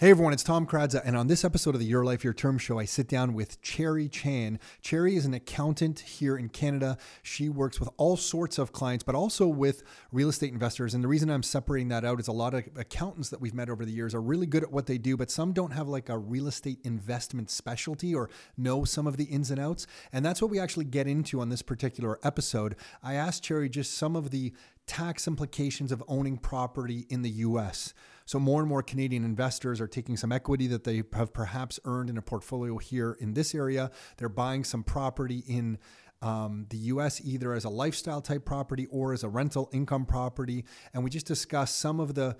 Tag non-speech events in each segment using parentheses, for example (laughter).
Hey everyone, it's Tom Karadza, and on this episode of the Your Life, Your Term show, I sit down with Cherry Chan. Cherry is an accountant here in Canada. She works with all sorts of clients, but also with real estate investors. And the reason I'm separating that out is a lot of accountants that we've met over the years are really good at what they do, but some don't have like a real estate investment specialty or know some of the ins and outs. And that's what we actually get into on this particular episode. I asked Cherry just some of the tax implications of owning property in the US. So, more and more Canadian investors are taking some equity that they have perhaps earned in a portfolio here in this area. They're buying some property in um, the US either as a lifestyle type property or as a rental income property. And we just discussed some of the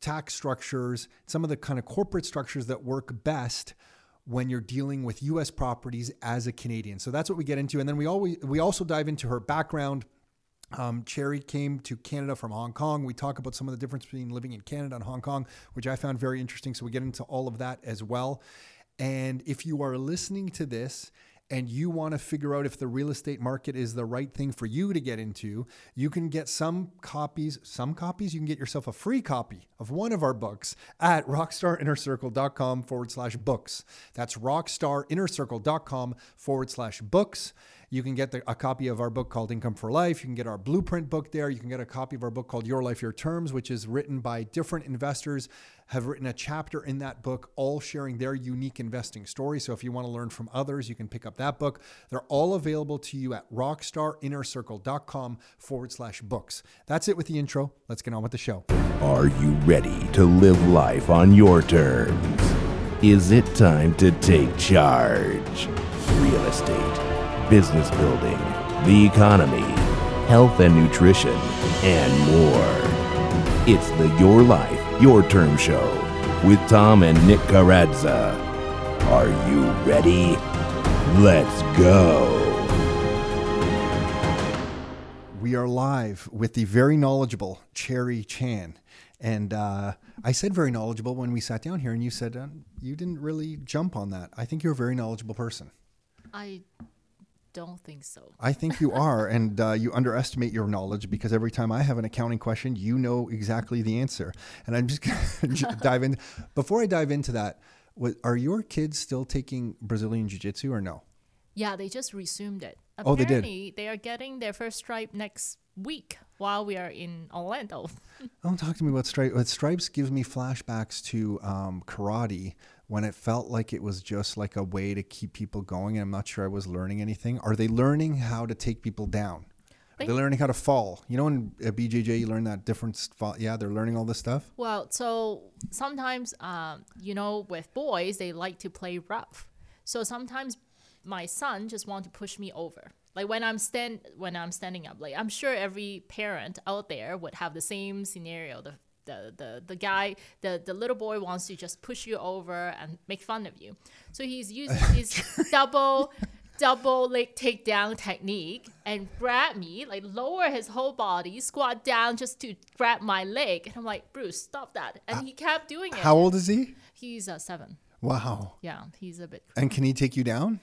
tax structures, some of the kind of corporate structures that work best when you're dealing with US properties as a Canadian. So that's what we get into. And then we always we also dive into her background um, Cherry came to Canada from Hong Kong. We talk about some of the difference between living in Canada and Hong Kong, which I found very interesting. So we get into all of that as well. And if you are listening to this and you want to figure out if the real estate market is the right thing for you to get into, you can get some copies, some copies, you can get yourself a free copy of one of our books at rockstarinnercircle.com forward slash books. That's rockstarinnercircle.com forward slash books. You can get the, a copy of our book called Income for Life. You can get our blueprint book there. You can get a copy of our book called Your Life, Your Terms, which is written by different investors, have written a chapter in that book, all sharing their unique investing story. So if you want to learn from others, you can pick up that book. They're all available to you at rockstarinnercircle.com forward slash books. That's it with the intro. Let's get on with the show. Are you ready to live life on your terms? Is it time to take charge? Real estate business building, the economy, health and nutrition, and more. It's the Your Life, Your Term Show with Tom and Nick Karadza. Are you ready? Let's go. We are live with the very knowledgeable Cherry Chan. And uh, I said very knowledgeable when we sat down here, and you said uh, you didn't really jump on that. I think you're a very knowledgeable person. I don't think so. I think you (laughs) are, and uh, you underestimate your knowledge because every time I have an accounting question, you know exactly the answer. And I'm just (laughs) going (laughs) to dive in. Before I dive into that, what, are your kids still taking Brazilian Jiu Jitsu or no? Yeah, they just resumed it. Oh, they did? They are getting their first stripe next week while we are in Orlando. Don't talk to me about stripes. Stripes gives me flashbacks to um, karate when it felt like it was just like a way to keep people going. And I'm not sure I was learning anything. Are they learning how to take people down? Are they learning how to fall? You know, in BJJ, you learn that different fall. Yeah, they're learning all this stuff. Well, so sometimes, um, you know, with boys, they like to play rough. So sometimes my son just want to push me over. Like when I'm stand when I'm standing up, like I'm sure every parent out there would have the same scenario. The the the, the guy, the, the little boy wants to just push you over and make fun of you. So he's using (laughs) his double double leg takedown technique and grab me, like lower his whole body, squat down just to grab my leg. And I'm like, Bruce, stop that. And he kept doing it. How old is he? He's uh, seven. Wow. Yeah, he's a bit And can he take you down?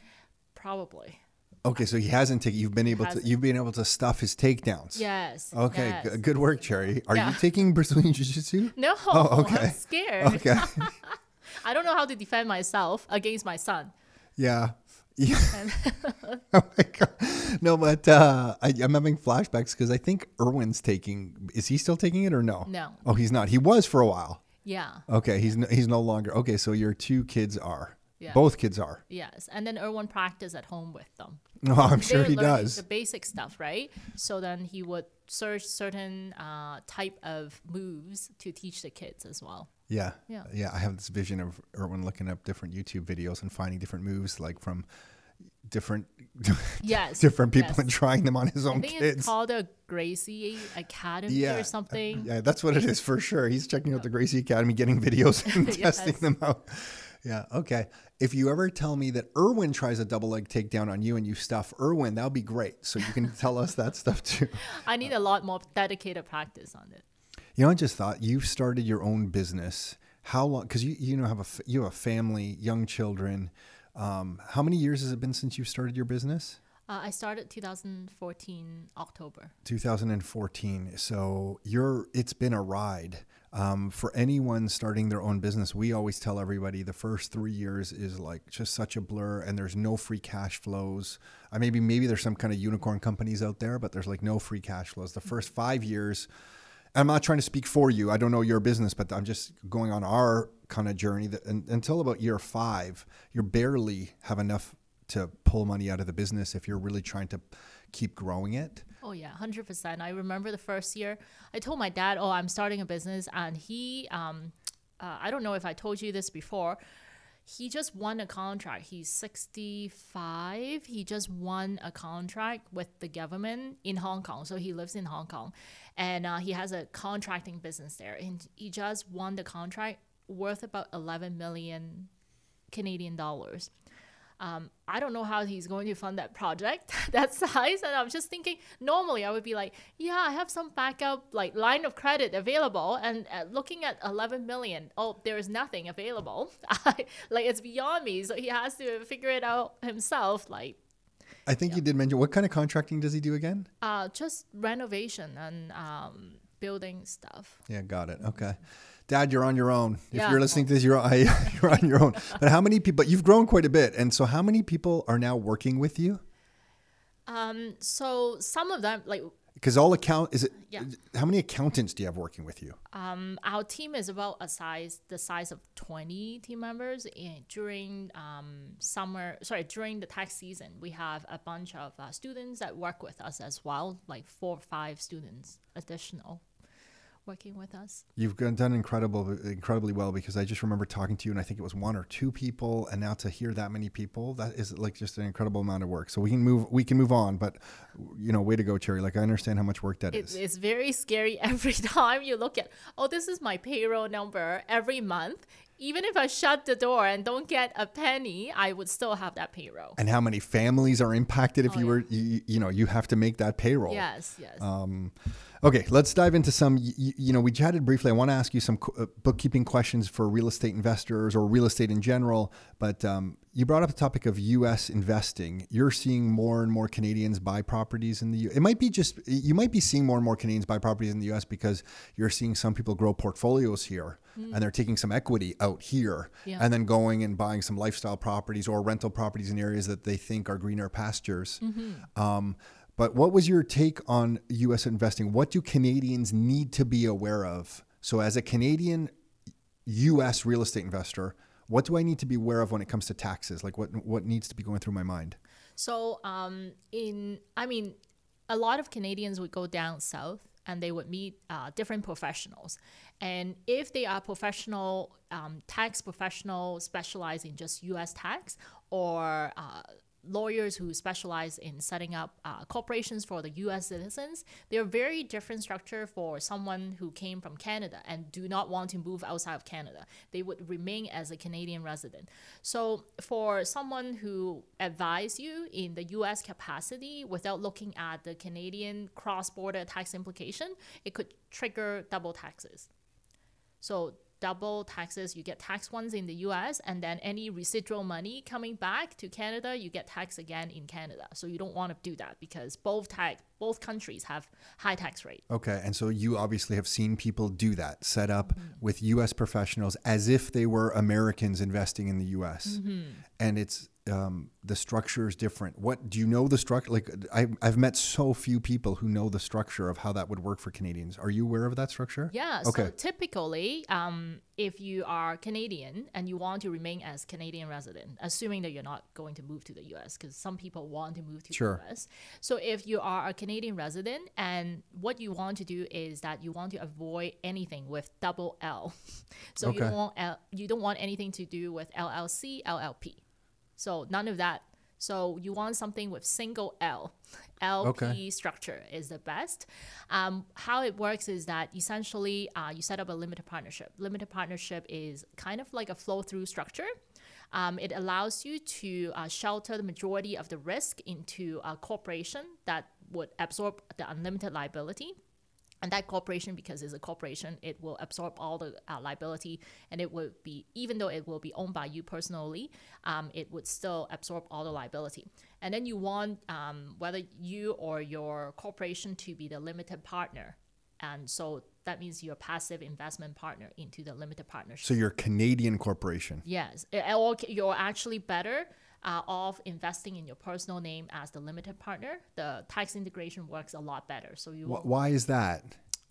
probably. Okay, so he hasn't taken. You've been able to. You've been able to stuff his takedowns. Yes. Okay, yes. g- good work, Cherry. Are Yeah. you taking Brazilian Jiu Jitsu? No, (laughs) Oh, okay. I'm scared. (laughs) Okay. (laughs) I don't know how to defend myself against my son. Yeah. Yeah. oh my god. No, but uh, I, I'm having flashbacks because I think Irwin's taking. Is he still taking it or no? No. Oh, he's not. He was for a while. Yeah. Okay, he's no, he's no longer. Okay, so your two kids are. Yeah. Both kids are. Yes. And then Erwin practice at home with them. No, (laughs) I'm sure he does. The basic stuff, right? So then he would search certain uh, type of moves to teach the kids as well. Yeah. Yeah. Yeah. I have this vision of Irwin looking up different YouTube videos and finding different moves, like from different (laughs) Yes. different people yes. and trying them on his own I think kids. it's called a Gracie Academy yeah. or something. Yeah, that's what it (laughs) is for sure. He's checking out the Gracie Academy, getting videos and testing them out. Yeah. Okay. If you ever tell me that Irwin tries a double leg takedown on you and you stuff Irwin, that'll be great. So you can tell us that stuff too. (laughs) I need a lot more dedicated practice on it. You know, I just thought you've started your own business. How long? Because you you know have a you have a family, young children. Um, how many years has it been since you started your business? Uh, I started 2014 October. 2014. So you're it's been a ride. Um, for anyone starting their own business, we always tell everybody the first three years is like just such a blur, and there's no free cash flows. I maybe maybe there's some kind of unicorn companies out there, but there's like no free cash flows. The first five years. I'm not trying to speak for you. I don't know your business, but I'm just going on our kind of journey that and, until about year five, you barely have enough to pull money out of the business if you're really trying to keep growing it. Oh yeah, hundred percent. I remember the first year. I told my dad, "Oh, I'm starting a business," and he, um, uh, I don't know if I told you this before. He just won a contract. He's 65. He just won a contract with the government in Hong Kong. So he lives in Hong Kong, and uh, he has a contracting business there. And he just won the contract worth about 11 million Canadian dollars um, I don't know how he's going to fund that project (laughs) that size. And I'm just thinking, normally I would be like, yeah, I have some backup like line of credit available. And uh, looking at 11 million, oh, there is nothing available. (laughs) like it's beyond me. So he has to figure it out himself. Like, I think yeah. you did mention what kind of contracting does he do again? Uh, just renovation and um, building stuff. Yeah, got it. Okay. Dad, you're on your own. If yeah. you're listening to this, you're, (laughs) you're on your own. But how many people, but you've grown quite a bit. And so how many people are now working with you? Um, so some of them, like, because all account is it yeah. how many accountants do you have working with you um, our team is about a size the size of 20 team members and during um, summer sorry during the tax season we have a bunch of uh, students that work with us as well like four or five students additional working with us. You've done incredible, incredibly well because I just remember talking to you, and I think it was one or two people, and now to hear that many people, that is like just an incredible amount of work. So we can move, we can move on, but you know, way to go, Cherry. Like I understand how much work that it, is. It's very scary (laughs) every time you look at, oh, this is my payroll number every month. Even if I shut the door and don't get a penny, I would still have that payroll. And how many families are impacted if oh, you yeah. were, you, you know, you have to make that payroll. Yes, yes. Um, Okay, let's dive into some. You, you know, we chatted briefly. I want to ask you some uh, bookkeeping questions for real estate investors or real estate in general. But um, you brought up the topic of U.S. investing. You're seeing more and more Canadians buy properties in the. U- it might be just you might be seeing more and more Canadians buy properties in the U.S. because you're seeing some people grow portfolios here, mm. and they're taking some equity out here, yeah. and then going and buying some lifestyle properties or rental properties in areas that they think are greener pastures. Mm-hmm. Um, but what was your take on US investing? What do Canadians need to be aware of? So, as a Canadian US real estate investor, what do I need to be aware of when it comes to taxes? Like, what, what needs to be going through my mind? So, um, in, I mean, a lot of Canadians would go down south and they would meet uh, different professionals. And if they are professional, um, tax professional specialized in just US tax or uh, lawyers who specialize in setting up uh, corporations for the U.S. citizens. They're very different structure for someone who came from Canada and do not want to move outside of Canada. They would remain as a Canadian resident. So for someone who advise you in the U.S. capacity without looking at the Canadian cross-border tax implication, it could trigger double taxes. So double taxes. You get taxed once in the US, and then any residual money coming back to Canada, you get taxed again in Canada. So you don't want to do that because both tax both countries have high tax rate. Okay, and so you obviously have seen people do that, set up mm-hmm. with US professionals as if they were Americans investing in the US. Mm-hmm. And it's um, the structure is different. What do you know the structure? Like I, I've met so few people who know the structure of how that would work for Canadians. Are you aware of that structure? Yeah. Okay. So typically, um, if you are Canadian and you want to remain as Canadian resident, assuming that you're not going to move to the U.S., because some people want to move to sure. the U.S. So if you are a Canadian resident and what you want to do is that you want to avoid anything with double L, (laughs) so okay. you don't want L, you don't want anything to do with LLC, LLP. So none of that. So you want something with single L. LP okay. structure is the best. Um, how it works is that essentially uh, you set up a limited partnership. Limited partnership is kind of like a flow through structure. Um, it allows you to uh, shelter the majority of the risk into a corporation that would absorb the unlimited liability And that corporation, because it's a corporation, it will absorb all the uh, liability, and it will be even though it will be owned by you personally, um, it would still absorb all the liability. And then you want um, whether you or your corporation to be the limited partner, and so that means you're a passive investment partner into the limited partnership. So you're a Canadian corporation. Yes, or you're actually better uh, off investing in your personal name as the limited partner. The tax integration works a lot better. So you, Wh- Why is that?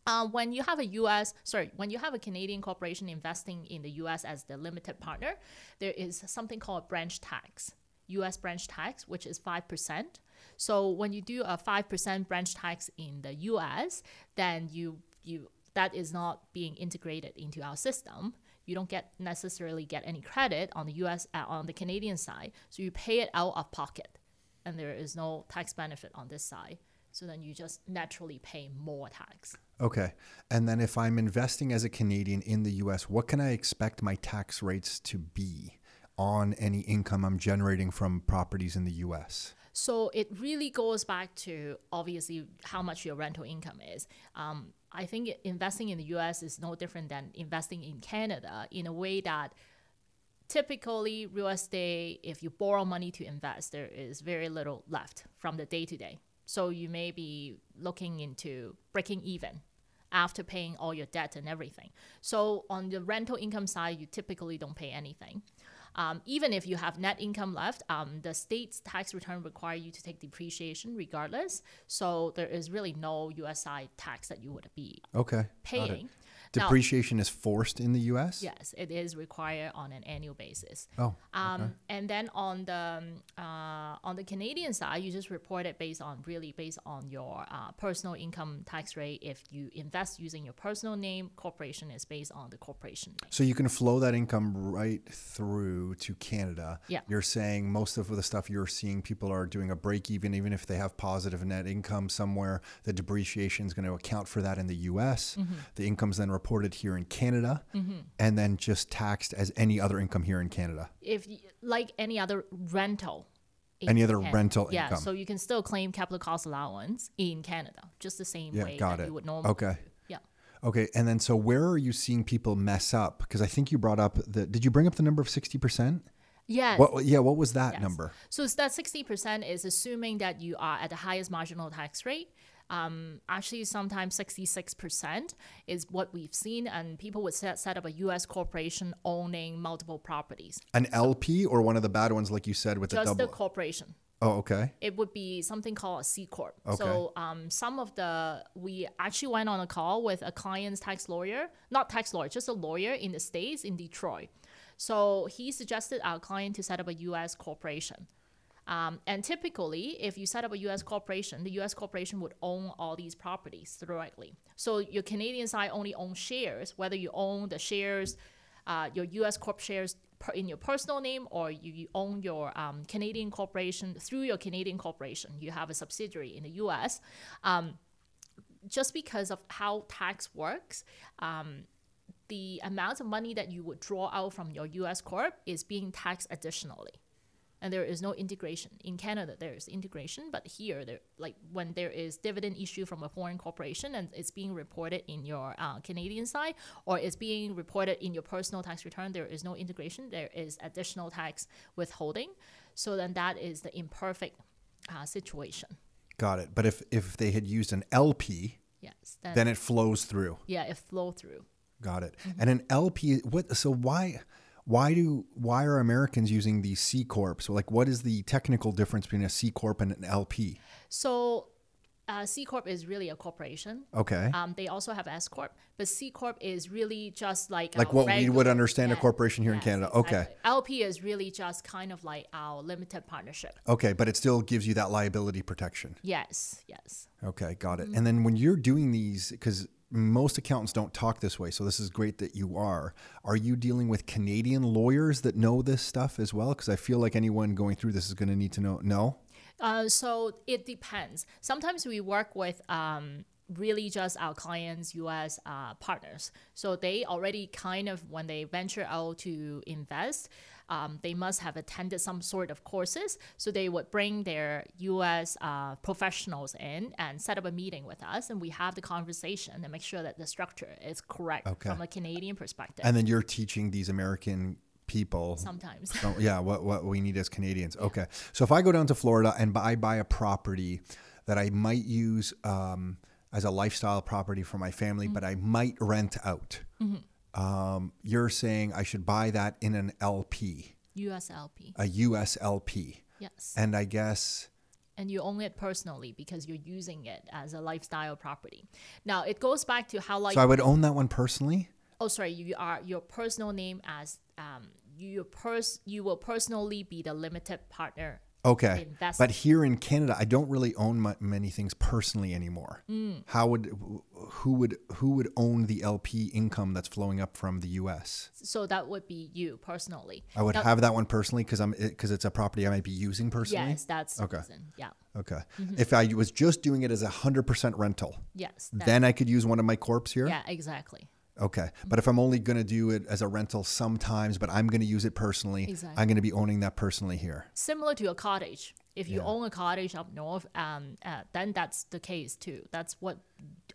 uh, when you have a U.S. sorry, when you have a Canadian corporation investing in the U.S. as the limited partner, there is something called branch tax, U.S. branch tax, which is five percent. So when you do a five percent branch tax in the U.S., then you you that is not being integrated into our system. You don't get necessarily get any credit on the U.S. Uh, on the Canadian side, so you pay it out of pocket, and there is no tax benefit on this side. So then you just naturally pay more tax. Okay. And then if I'm investing as a Canadian in the US, what can I expect my tax rates to be on any income I'm generating from properties in the US? So it really goes back to obviously how much your rental income is. Um, I think investing in the US is no different than investing in Canada in a way that typically real estate, if you borrow money to invest, there is very little left from the day to day. So you may be looking into breaking even after paying all your debt and everything. So on the rental income side, you typically don't pay anything. Um, even if you have net income left, um, the state's tax return require you to take depreciation regardless. So there is really no USI tax that you would be Okay. got it. Now- Depreciation is forced in the US? Yes, it is required on an annual basis. Oh. Um, And then on the uh, on the Canadian side, you just report it based on really based on your uh, personal income tax rate. If you invest using your personal name, corporation is based on the corporation name. So you can flow that income right through to Canada. Yeah. You're saying most of the stuff you're seeing, people are doing a break even, even if they have positive net income somewhere. The depreciation is going to account for that in the US. Mm-hmm. The income's then reported here in Canada and then just taxed as any other income here in Canada. If like any other rental. Any other Canada. rental yeah, income. so you can still claim capital cost allowance in Canada, just the same Yeah, way that it. you would normally. Okay. do. Okay. And then so where are you seeing people mess up? Because I think you brought up the, did you bring up the number of 60%? Yes. What, yeah, what was that Yes. number? So that sixty percent is assuming that you are at the highest marginal tax rate. Um, actually, sometimes sixty-six percent is what we've seen, and people would set, set up a U.S. corporation owning multiple properties. An LP or one of the bad ones, like you said, with the Just the double? corporation. Oh, okay. It would be something called a C corp. Okay. So um, some of the we actually went on a call with a client's tax lawyer, not tax lawyer, just a lawyer in the states in Detroit. So he suggested our client to set up a U.S. corporation. Um, and typically, if you set up a U.S. corporation, the U.S. corporation would own all these properties directly. So your Canadian side only owns shares, whether you own the shares, uh, your U.S. corp shares in your personal name, or you, you own your um, Canadian corporation through your Canadian corporation. You have a subsidiary in the U.S. Um, just because of how tax works, um, the amount of money that you would draw out from your U.S. corp is being taxed additionally and there is no integration in canada there is integration but here there like when there is dividend issue from a foreign corporation and it's being reported in your uh, canadian side or it's being reported in your personal tax return there is no integration there is additional tax withholding so then that is the imperfect uh, situation Got it. But if, if they had used an LP, yes then, then it flows through. yeah it flow through Got it. Mm-hmm. And an LP, what? So why, why do why are Americans using the C corps? So like, what is the technical difference between a C corp and an LP? so uh, c corp is really a corporation Okay. um, they also have S corp, but C corp is really just like Like what we would regular- understand a corporation here in Canada. Okay. exactly. LP is really just kind of like our limited partnership. Okay, but it still gives you that liability protection. Yes, yes. Okay, got Mm-hmm. it. And then when you're doing these, because most accountants don't talk this way, so this is great that you are. Are you dealing with Canadian lawyers that know this stuff as well? Because I feel like anyone going through this is going to need to know. No. Uh, so it depends. Sometimes we work with um, really just our clients' U.S. Uh, partners. So they already kind of when they venture out to invest, um, they must have attended some sort of courses. So they would bring their U.S. Uh, professionals in and set up a meeting with us, and we have the conversation and make sure that the structure is correct Okay. from a Canadian perspective. And then you're teaching these American people. Sometimes. So, (laughs) yeah, what, what we need as Canadians. Okay. So if I go down to Florida and buy, I buy a property that I might use um, as a lifestyle property for my family, Mm-hmm. but I might rent out, um, you're saying I should buy that in an LP, USLP. a US LP. Yes. And I guess. and you own it personally because you're using it as a lifestyle property. Now it goes back to how like So I would own that one personally? oh sorry you are your personal name as um you your pers you will personally be the limited partner. Okay. But here in Canada, I don't really own my, many things personally anymore. Mm. How would who would who would own the LP income that's flowing up from the US? So that would be you personally. I would have that one personally because I'm because it's a property I might be using personally. Yes, that's the Okay. reason. Yeah. Okay. Mm-hmm. If I was just doing it as a hundred percent rental, Yes. then I could use one of my corps here. yeah, exactly. Okay. But if I'm only going to do it as a rental sometimes, but I'm going to use it personally, Exactly. I'm going to be owning that personally here. Similar to a cottage. If you own a cottage up north, um, uh, then that's the case too. That's what.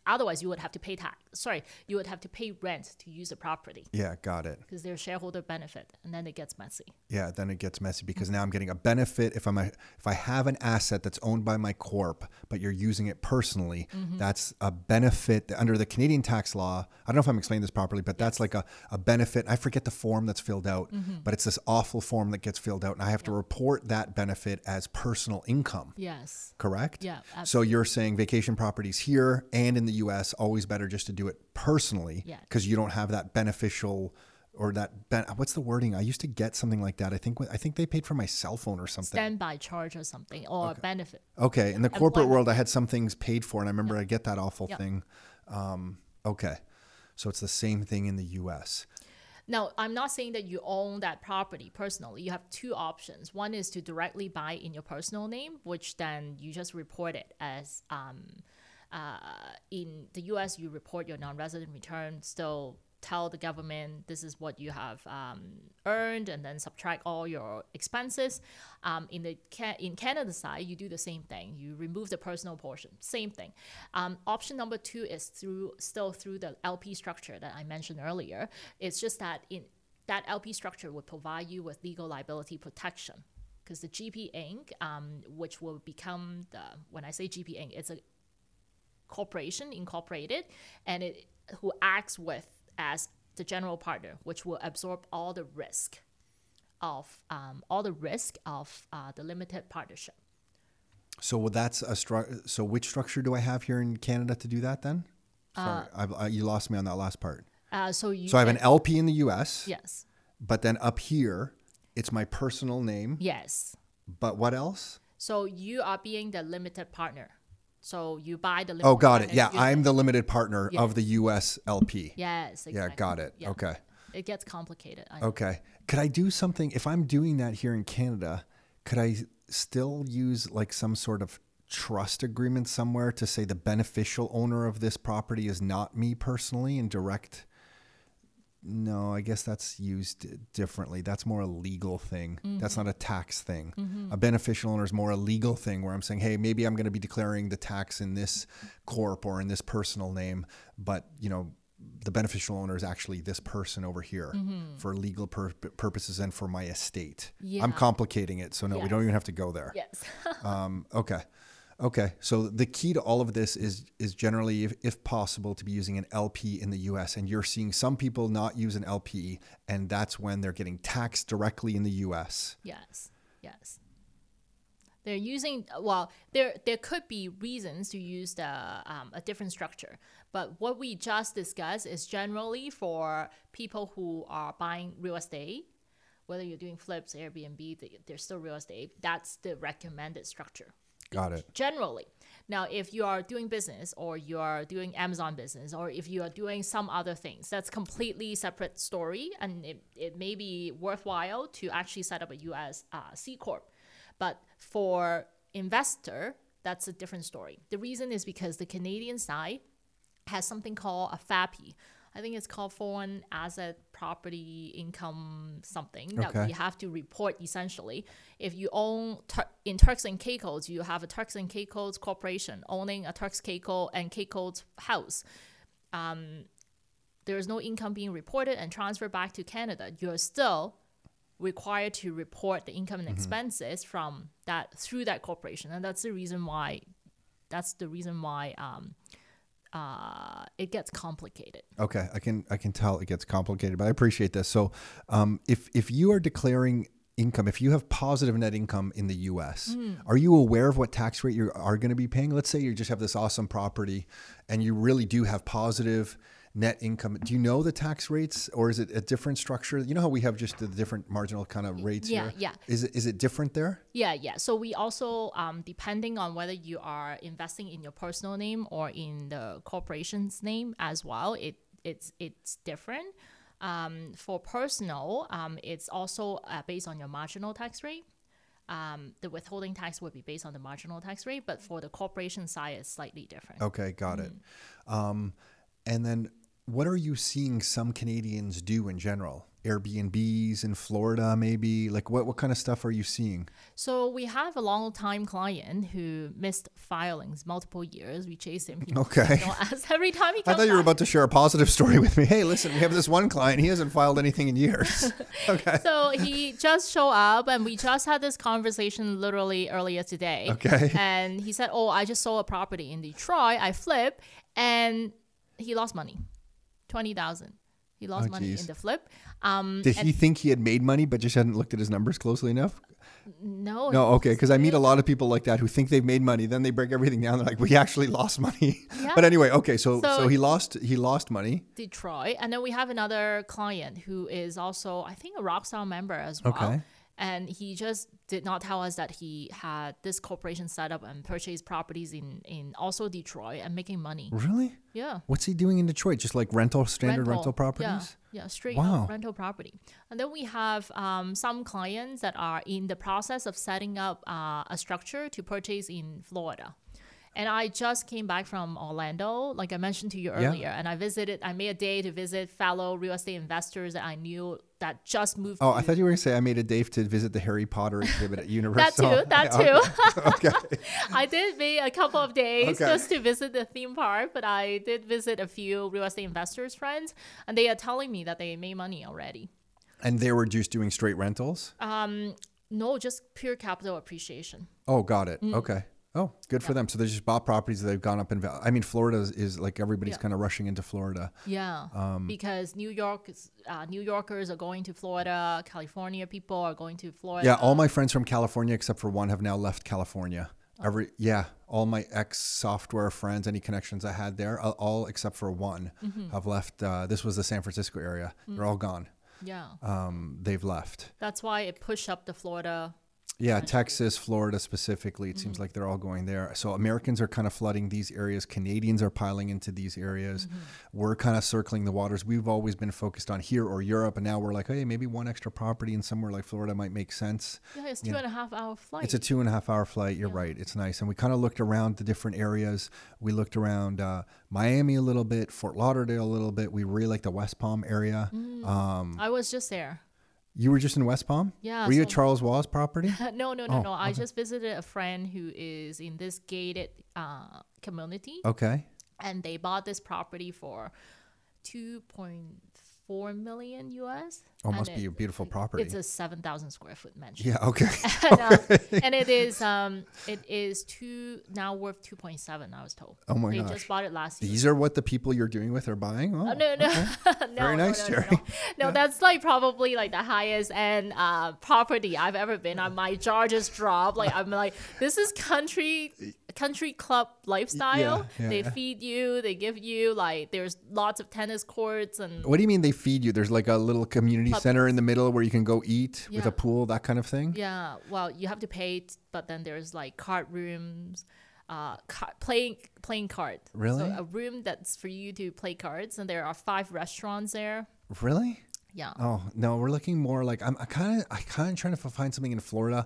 Otherwise, you would have to pay tax. Sorry, you would have to pay rent to use the property Yeah, got it. because there's shareholder benefit, and then it gets messy. Yeah, then it gets messy because now I'm getting a benefit if I'm a if I have an asset that's owned by my corp, but you're using it personally, mm-hmm. that's a benefit under the Canadian tax law. I don't know if I'm explaining this properly, but that's like a, a benefit. I forget the form that's filled out, mm-hmm. but it's this awful form that gets filled out, and I have to report that benefit as personal income. Yes. Correct? Yeah, So you're saying vacation properties here and in the US always better just to do it personally because you don't have that beneficial or that ben- what's the wording? I used to get something like that. I think I think they paid for my cell phone or something. Standby charge or something or benefit. okay, in the corporate Employment. world I had some things paid for and I remember I get that awful Yeah. thing. Um, okay. So it's the same thing in the US. Now, I'm not saying that you own that property personally. You have two options. One is to directly buy in your personal name, which then you just report it as um, uh, in the US, you report your non resident return, still tell the government this is what you have um, earned and then subtract all your expenses. Um, in the ca- in Canada side, you do the same thing. You remove the personal portion, same thing. Um, option number two is through still through the LP structure that I mentioned earlier. It's just that in that LP structure would provide you with legal liability protection because the GP Inc., um, which will become the when I say GP Inc., it's a corporation incorporated and it who acts with as the general partner which will absorb all the risk of um, all the risk of uh, the limited partnership So that's a stru- so which structure do I have here in Canada to do that then? Sorry, I've, I, you lost me on that last part. uh, so you So I have an LP in the US. yes But then up here, it's my personal name. yes But what else? so you are being the limited partner so you buy the oh, limited Oh, got it. Yeah. I'm the limited partner of the US LP. yes exactly. Yeah, got it. Yeah. Okay. it gets complicated I Okay. Could I do something if I'm doing that here in Canada? Could I still use like some sort of trust agreement somewhere to say the beneficial owner of this property is not me personally and direct? No, I guess that's used differently. That's more a legal thing. That's mm-hmm. not a tax thing. Mm-hmm. A beneficial owner is more a legal thing where I'm saying, hey, maybe I'm going to be declaring the tax in this corp or in this personal name, but you know, the beneficial owner is actually this person over here mm-hmm. for legal pur- purposes and for my estate. I'm complicating it, so no, we don't even have to go there. yes (laughs) Um, okay. Okay. So the key to all of this is is generally, if, if possible, to be using an LP in the US. And you're seeing some people not use an LP, and that's when they're getting taxed directly in the US. Yes, yes. They're using well. There there could be reasons to use the um, a different structure, but what we just discussed is generally for people who are buying real estate, whether you're doing flips, Airbnb, they- they're still real estate. That's the recommended structure Got it. generally. Now, if you are doing business or you are doing Amazon business or if you are doing some other things, that's completely separate story and it, it may be worthwhile to actually set up a US uh, C Corp. But for investor, that's a different story. The reason is because the Canadian side has something called a FAPI, I think it's called foreign asset property income something that Okay. we have to report essentially. If you own Tur- in Turks and Caicos, you have a Turks and Caicos corporation owning a Turks Caicos and Caicos house. Um, there is no income being reported and transferred back to Canada. You're still required to report the income and Mm-hmm. expenses from that through that corporation, and that's the reason why. That's the reason why um, uh, it gets complicated. Okay, I can I can tell it gets complicated, but I appreciate this. So, um, if if you are declaring income, if you have positive net income in the U.S., Hmm. are you aware of what tax rate you are going to be paying? Let's say you just have this awesome property, and you really do have positive net income. Do you know the tax rates, or is it a different structure? You know how we have just the different marginal kind of rates Yeah, here. yeah. Is it is it different there? Yeah, yeah. So we also, um, depending on whether you are investing in your personal name or in the corporation's name as well, it it's it's different. Um, for personal, um, it's also uh, based on your marginal tax rate. Um, the withholding tax would be based on the marginal tax rate, but for the corporation side, it's slightly different. Okay, got it. Mm. Um, and then what are you seeing some Canadians do in general? Airbnbs in Florida, maybe? Like what, what kind of stuff are you seeing? So we have a long time client who missed filings multiple years. We chased him. He, Okay. (laughs) you know, every time he I thought you were about to share a positive story with me. Hey, listen, we have this one client. He hasn't filed anything in years. (laughs) Okay. so he just showed up and we just had this conversation literally earlier today. Okay. And he said, Oh, I just sold a property in Detroit. I flipped and he lost money. Twenty thousand. He lost Oh, money geez. in the flip. Um Did he think he had made money but just hadn't looked at his numbers closely enough? no No, okay, because I meet a lot of people like that who think they've made money, then they break everything down. They're like, "We actually lost money." Yeah. But anyway, okay, so, so So- he lost he lost money. Detroit. And then we have another client who is also, I think, a Rockstar member as well. Okay. And he just did not tell us that he had this corporation set up and purchased properties in, in also Detroit and making money. Really? Yeah. What's he doing in Detroit? Just like rental, standard rental, properties? Yeah, yeah straight Wow. up rental property. And then we have um, some clients that are in the process of setting up uh, a structure to purchase in Florida. And I just came back from Orlando, like I mentioned to you Yeah. earlier, and I visited. I made a day to visit fellow real estate investors that I knew that just moved. Oh, I thought you were going to say I made a date to visit the Harry Potter exhibit at (laughs) Universal. that (laughs) too. That (laughs) too. okay. I did make a couple of days Okay. just to visit the theme park, but I did visit a few real estate investors friends, and they are telling me that they made money already. And they were just doing straight rentals? Um, No, just pure capital appreciation. oh, got it. Mm. Okay. Oh, good for them. So they just bought properties that they've gone up in value. I mean, Florida is, is like everybody's Yeah. kind of rushing into Florida. Yeah, Um, because New York, is- uh, New Yorkers are going to Florida. California people are going to Florida. Yeah, all my friends from California, except for one, have now left California. Oh. Every yeah, all my ex software friends, any connections I had there, all- except for one, Mm-hmm. have left. Uh, this was the San Francisco area. Mm. They're all gone. yeah. Um, they've left. That's why it pushed up the Florida. Yeah, Texas, Florida specifically. It Mm-hmm. seems like they're all going there. So Americans are kind of flooding these areas. Canadians are piling into these areas. Mm-hmm. We're kind of circling the waters. We've always been focused on here or Europe, and now we're like, hey, maybe one extra property in somewhere like Florida might make sense. Yeah, it's a two and a half hour flight. It's a two and a half hour flight. You're Yeah. right. It's nice. And we kind of looked around the different areas. We looked around uh, Miami a little bit, Fort Lauderdale a little bit. We really like the West Palm area. Mm. Um, I was just there. You were just in West Palm? Yeah, Were you at Charles Wall's property? (laughs) no, no, no, Oh, no. I just visited a friend who is in this gated uh, community, Okay. and they bought this property for two point four million US. Oh, must be it- a beautiful property. It's a seven thousand square foot mansion. yeah. Okay. (laughs) and, (laughs) uh, and it is um it is two now worth two point seven. I was told. Oh my God. they gosh. just bought it last year. These are what the people you're doing with are buying. Oh, Oh, no, no, (laughs) no, Very nice, no, no, Cherry. No, No, that's like probably like the highest end uh, property I've ever been on. My jaw just dropped. Like I'm like, this is country country club lifestyle. yeah, they yeah. feed you, they give you like there's lots of tennis courts and What do you mean they feed you? There's like a little community center in the middle where you can go eat with a pool, that kind of thing. yeah. Well, you have to pay, but then there's like card rooms. Uh, ca- playing playing card. Really? So a room that's for you to play cards, and there are five restaurants there. Really? Yeah. Oh no, we're looking more like I'm kind of I kind of trying to find something in Florida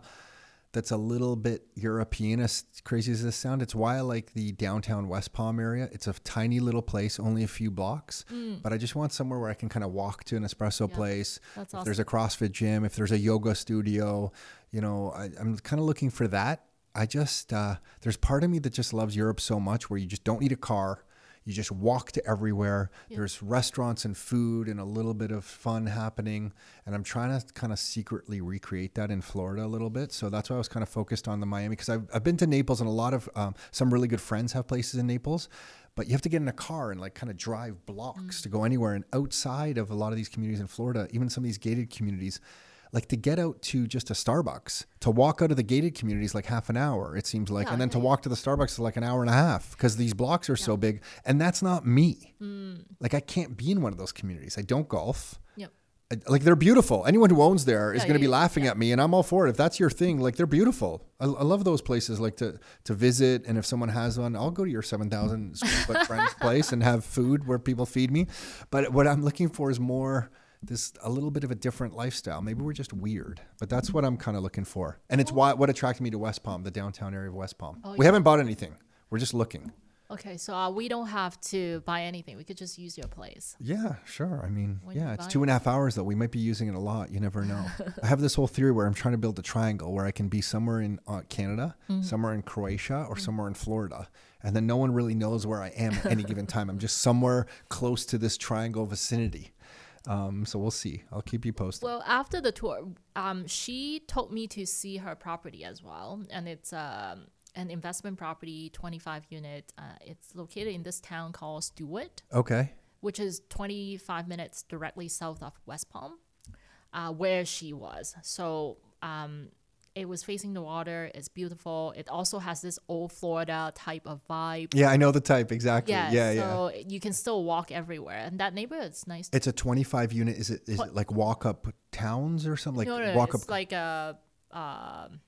that's a little bit European, as crazy as this sound. It's why I like the downtown West Palm area. It's a tiny little place, only a few blocks, but I just want somewhere where I can kind of walk to an espresso place. That's if there's a CrossFit gym, if there's a yoga studio, you know, I, I'm kind of looking for that. I just, uh, there's part of me that just loves Europe so much where you just don't need a car. You just walk to everywhere. There's restaurants and food and a little bit of fun happening. And I'm trying to kind of secretly recreate that in Florida a little bit. So that's why I was kind of focused on the Miami because I've, I've been to Naples and a lot of um, some really good friends have places in Naples. But you have to get in a car and like kind of drive blocks to go anywhere. And outside of a lot of these communities in Florida, even some of these gated communities, like to get out to just a Starbucks, to walk out of the gated communities like half an hour, it seems like, Yeah, and then to walk to the Starbucks is like an hour and a half because these blocks are so big. And that's not me. Mm. Like I can't be in one of those communities. I don't golf. Yep. I- Like they're beautiful. Anyone who owns there is Yeah, going to be laughing at me, and I'm all for it. If that's your thing, like they're beautiful. I, I love those places, like to to visit. And if someone has one, I'll go to your seven thousand square foot friend's (laughs) place and have food where people feed me. But what I'm looking for is more this a little bit of a different lifestyle. Maybe we're just weird, but that's what I'm kind of looking for. And it's why what attracted me to West Palm, the downtown area of West Palm. Oh, we haven't bought anything. We're just looking. Okay, so uh, we don't have to buy anything. We could just use your place. Yeah, sure. I mean, When yeah, it's two and a half hours though. We might be using it a lot. You never know. (laughs) I have this whole theory where I'm trying to build a triangle where I can be somewhere in uh, Canada, Mm. somewhere in Croatia, or somewhere in Florida. And then no one really knows where I am at any given time. I'm just somewhere close to this triangle vicinity. Um, so we'll see. I'll keep you posted. Well, after the tour, um, she told me to see her property as well, and it's um, an investment property, 25 unit. Uh, it's located in this town called Stuart, okay. which is 25 minutes directly south of West Palm, uh, where she was. So um, it was facing the water. It's beautiful. It also has this old Florida type of vibe. Yeah, I know the type exactly. Yeah, Yeah, yeah. so you can still walk everywhere, and that neighborhood's nice. It's a 25 unit. Is it is it like walk up towns or something? Like no, no, walk it's up like a um,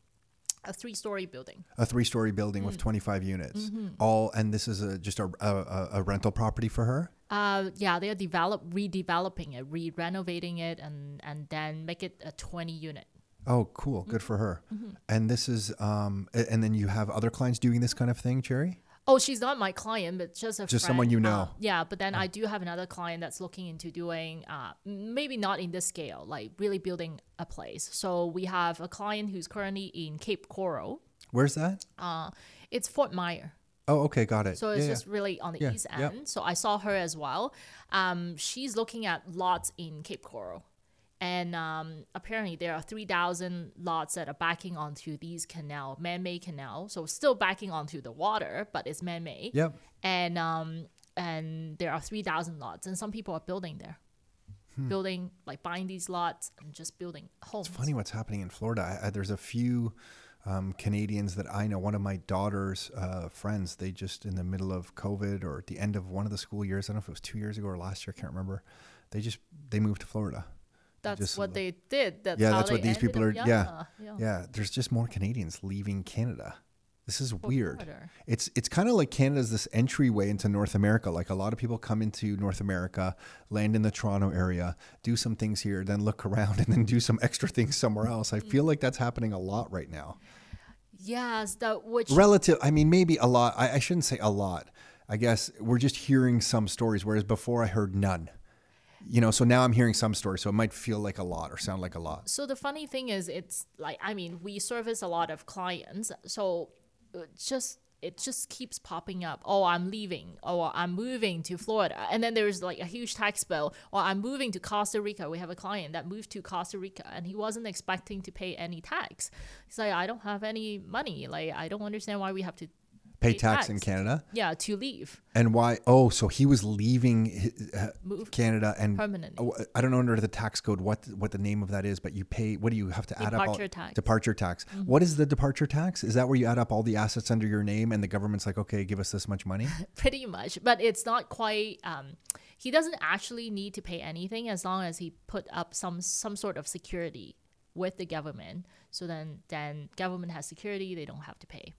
a three story building. a three story building Mm. with 25 units. Mm-hmm. All and this is a just a, a, a- a rental property for her. Uh, yeah, they're develop redeveloping it, re-renovating it, and and then make it a twenty unit. Oh, cool. Mm-hmm. Good for her. And this is, um, and then you have other clients doing this kind of thing, Cherry? Oh, she's not my client, but just a Just someone friend. you Uh, know. yeah, but then I do have another client that's looking into doing, uh, maybe not in this scale, like really building a place. So we have a client who's currently in Cape Coral. Where's that? Uh, it's Fort Myer. Oh, okay. Got it. So it's Yeah, just really on the Yeah, east end. So I saw her as well. Um, she's looking at lots in Cape Coral. And um, apparently there are 3,000 lots that are backing onto these canal, man-made canal. So still backing onto the water, but it's man-made. Yep. And um, and there are 3,000 lots. And some people are building there. Hmm. Building, like buying these lots and just building homes. It's funny what's happening in Florida. I, I, there's a few um, Canadians that I know. One of my daughter's uh, friends, they just in the middle of COVID or at the end of one of the school years, I don't know if it was two years ago or last year, I can't remember. They just, they moved to Florida. That's just what they did. That's yeah, that's what these people are. Yeah, yeah. yeah. There's just more Canadians leaving Canada. This is weird. It's it's kind of like Canada's this entryway into North America. Like a lot of people come into North America, land in the Toronto area, do some things here, then look around, (laughs) and then do some extra things somewhere else. I feel like that's happening a lot right now. Yes, that which Relative, I mean, maybe a lot. I, I shouldn't say a lot. I guess we're just hearing some stories, whereas before I heard none. You know, so now I'm hearing some stories, so it might feel like a lot or sound like a lot. So the funny thing is, it's like I mean, we service a lot of clients, so just it just keeps popping up. Oh, I'm leaving. Oh, I'm moving to Florida, and then there's like a huge tax bill. Or I'm moving to Costa Rica. We have a client that moved to Costa Rica, and he wasn't expecting to pay any tax. He's like, I don't have any money. Like, I don't understand why we have to. Pay Pay tax in. Canada. Yeah, to leave And why? Oh, so he was leaving hi- uh, Move Canada and permanently. Oh, I don't know under the tax code what what the name of that is, but you pay. What do you have to add up? all- Departure tax. Mm-hmm. Departure tax. What is the departure tax? Is that where you add up all the assets under your name and the government's like, okay, give us this much money? (laughs) pretty much but it's not quite um he doesn't actually need to pay anything as long as he put up some some sort of security with the government so then then government has security they don't have to pay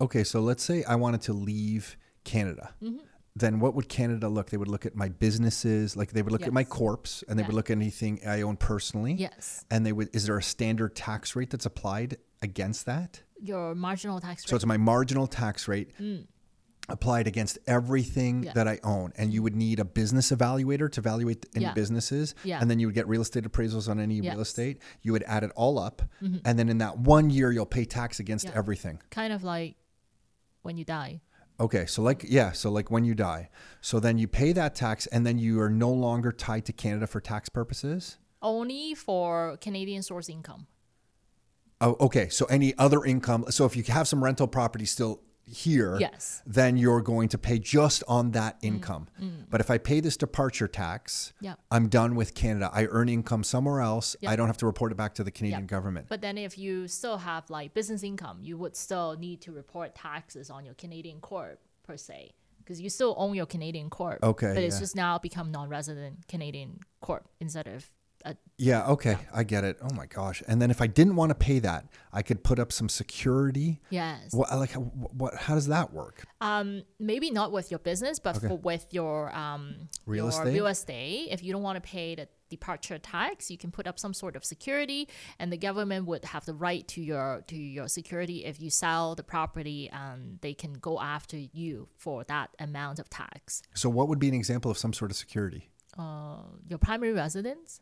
okay, so let's say I wanted to leave Canada. Mm-hmm. Then what would Canada look? They would look at my businesses, like they would look at my Yes. corps, and they would look at anything I own personally. yes And they would. Is there a standard tax rate that's applied against that. Your marginal tax rate. So it's my marginal tax rate applied against everything Mm. Yeah. that I own. And you would need a business evaluator to evaluate any Yeah. businesses. Yeah. And then you would get real estate appraisals on any real Yes. Mm-hmm. estate. You would add it all up. And then in that one year, you'll pay tax against Yeah. everything. kind of like when you die. Okay. So, like, yeah. So, like when you die. So then you pay that tax and then you are no longer tied to Canada for tax purposes. Only for Canadian source income. Oh, okay. So any other income. So if you have some rental property still here, Yes. then you're going to pay just on that mm. income. Mm. But if I pay this departure tax, Yeah. I'm done with Canada. I earn income somewhere else. Yeah. I don't have to report it back to the Canadian Yeah. government. But then if you still have like business income, you would still need to report taxes on your Canadian corp per se. Because you still own your Canadian corp. Okay, But it's yeah. just now become non resident Canadian corp instead of a yeah, okay. I get it. Oh my gosh. And then if I didn't want to pay that, I could put up some security. yes. What like how- what how does that work? Um, maybe not with your business, but for with your um Real your estate? real estate. If you don't want to pay the departure tax, you can put up some sort of security, and the government would have the right to your to your security if you sell the property, and they can go after you for that amount of tax. So what would be an example of some sort of security? Uh, your primary residence,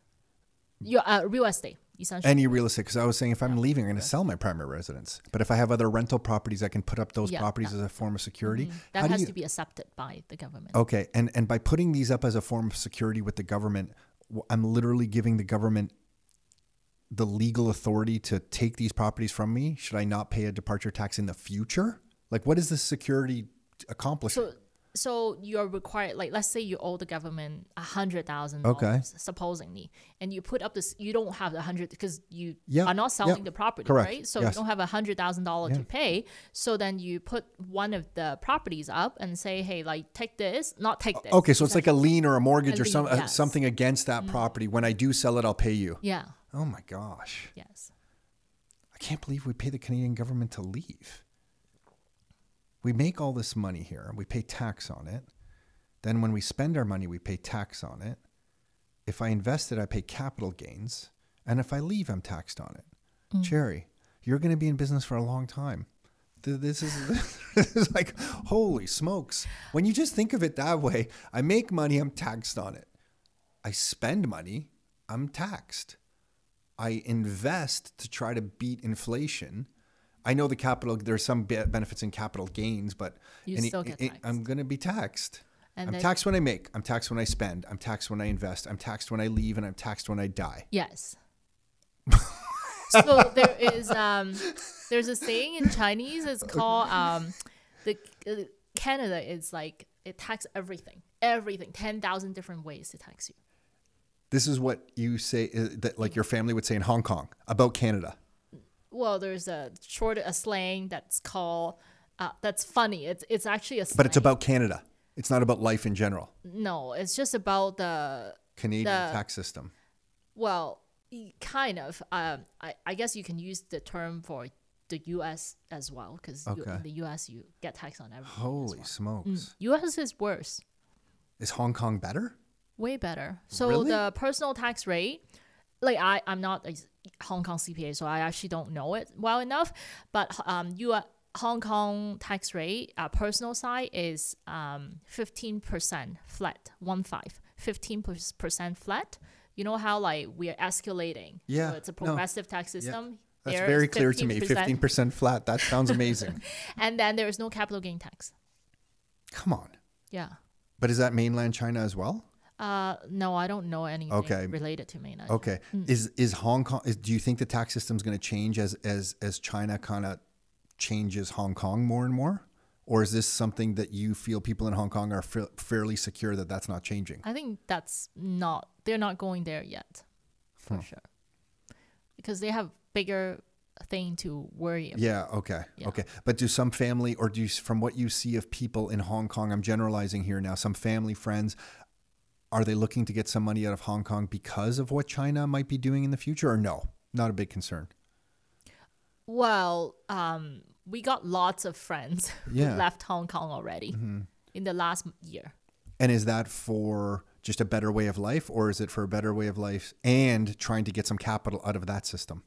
your uh, real estate, essentially. Any real estate, because I was saying if I'm leaving, I'm going to sell my primary residence. But if I have other rental properties, I can put up those Yeah, properties as a form of security. that How has you- to be accepted by the government. Okay, and and by putting these up as a form of security with the government, I'm literally giving the government the legal authority to take these properties from me. Should I not pay a departure tax in the future? Like, what is this security accomplish? So, so you're required, like, let's say you owe the government a hundred thousand Okay. dollars, supposedly, and you put up this, you don't have a hundred because you Yeah, are not selling yeah, the property, correct, right? So yes. you don't have a hundred thousand dollars to pay. So then you put one of the properties up and say, hey, like, take this, not take this. okay, so it's like a lien or a mortgage A or some lien, uh, yes. Mm. something against that property. When I do sell it, I'll pay you. yeah, Oh my gosh, yes, I can't believe we pay the Canadian government to leave. We make all this money here, we pay tax on it. Then when we spend our money, we pay tax on it. If I invest it, I pay capital gains. And if I leave, I'm taxed on it. Mm. Cherry, you're going to be in business for a long time. This is, (laughs) this is like, holy smokes. When you just think of it that way, I make money, I'm taxed on it. I spend money, I'm taxed. I invest to try to beat inflation. I know the capital, there's some benefits in capital gains, but You any- still get taxed. I'm going to be taxed. And I'm taxed when I make, I'm taxed when I spend, I'm taxed when I invest, I'm taxed when I leave, and I'm taxed when I die. yes. (laughs) so there is um, there's a saying in Chinese. It's called um, the uh, Canada is like it tax everything, everything, ten thousand different ways to tax you. This is what you say uh, that like your family would say in Hong Kong about Canada. Well, there's a short a slang that's called uh, that's funny. It's it's actually a slang. But it's about Canada. It's not about life in general. no. It's just about the Canadian The- tax system. well, kind of. Um, I I guess you can use the term for the U.S. as well because Okay. in the U.S. you get taxed on everything. Holy well. smokes. U.S. is worse. Is Hong Kong better? Way better. So Really? the personal tax rate, like I, I'm not a Hong Kong CPA, so I actually don't know it well enough. But um, you Hong Kong tax rate, uh, personal side is um, 15% flat, one five, 15% flat. You know how like we are escalating. Yeah, So it's a no. progressive tax system. That's There very clear to me. 15%. 15% flat. That sounds amazing. (laughs) And then there is no capital gain tax. Come on. Yeah. But is that mainland China as well? Uh, no, I don't know anything Okay. related to mainland. Okay. Is is Hong Kong is, do you think the tax system is going to change as as as China kind of changes Hong Kong more and more? Or is this something that you feel people in Hong Kong are fa- fairly secure that that's not changing? I think that's not they're not going there yet, for sure, because they have bigger thing to worry about. Yeah, okay. Yeah. Okay. But do some family or do you from what you see of people in Hong Kong, I'm generalizing here now, some family friends are they looking to get some money out of Hong Kong because of what China might be doing in the future or no? Not a big concern. Well, um, we got lots of friends (laughs) Yeah. who left Hong Kong already mm-hmm. in the last year. And is that for just a better way of life, or is it for a better way of life and trying to get some capital out of that system?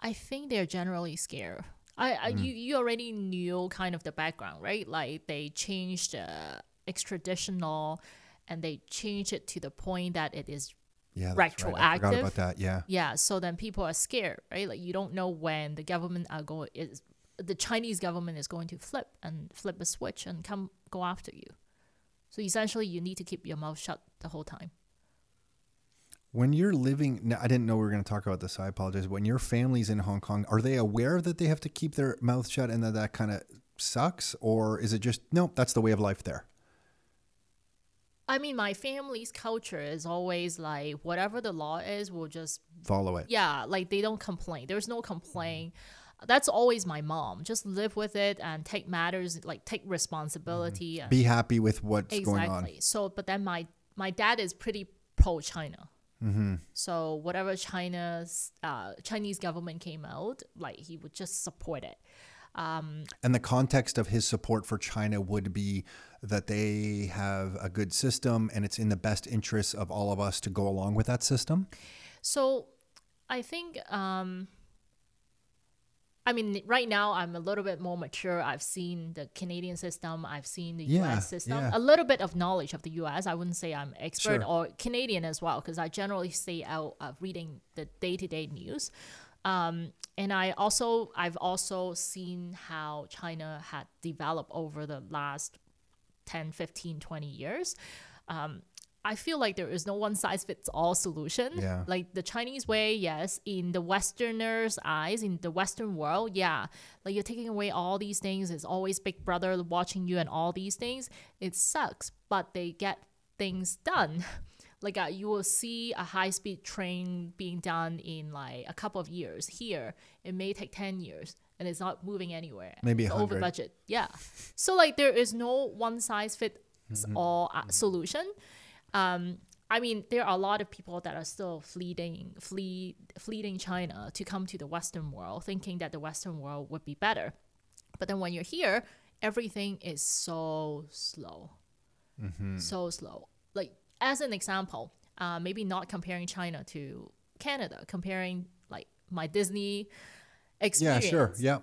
I think they're generally scared. I, I mm. you, you already knew kind of the background, right? Like they changed the extradition law and they change it to the point that it is Yeah, that's right. I forgot Retroactive. about that. Yeah. yeah, so then people are scared, right? Like you don't know when the government are going is the Chinese government is going to flip and flip a switch and come go after you. So essentially you need to keep your mouth shut the whole time. When you're living, I didn't know we were going to talk about this. So I apologize. When your family's in Hong Kong, are they aware that they have to keep their mouth shut and that that kind of sucks, or is it just no? That's the way of life there. I mean, my family's culture is always like whatever the law is, we'll just Follow it. yeah, like they don't complain. There's no complaint. That's always my mom. Just live with it and take matters like take responsibility. and Be happy with what's exactly. going on. So, but then my my dad is pretty pro China. Mm-hmm. So whatever China's uh, Chinese government came out, like he would just support it. And the context of his support for China would be that they have a good system and it's in the best interests of all of us to go along with that system. So I think, um, I mean, right now I'm a little bit more mature. I've seen the Canadian system, I've seen the Yeah, US system, yeah. a little bit of knowledge of the US. I wouldn't say I'm expert Sure. or Canadian as well, because I generally stay out of reading the day to day news. Um, and I also, I've also seen how China had developed over the last 10, 15, 20 years. Um, I feel like there is no one size fits all solution. Yeah. Like the Chinese way, yes. In the Westerners' eyes, in the Western world, yeah. Like you're taking away all these things. It's always Big Brother watching you and all these things. It sucks, but they get things done. (laughs) Like uh, you will see a high speed train being done in like a couple of years. Here, it may take 10 years and it's not moving anywhere. Maybe over budget. Yeah. So like there is no one size fits Mm-hmm. all uh, solution. Um, I mean, there are a lot of people that are still fleeing, flee, fleeing China to come to the Western world, thinking that the Western world would be better. But then when you're here, everything is so slow, so slow. Like as an example, uh, maybe not comparing China to Canada, comparing like my Disney Yeah, sure. Yeah.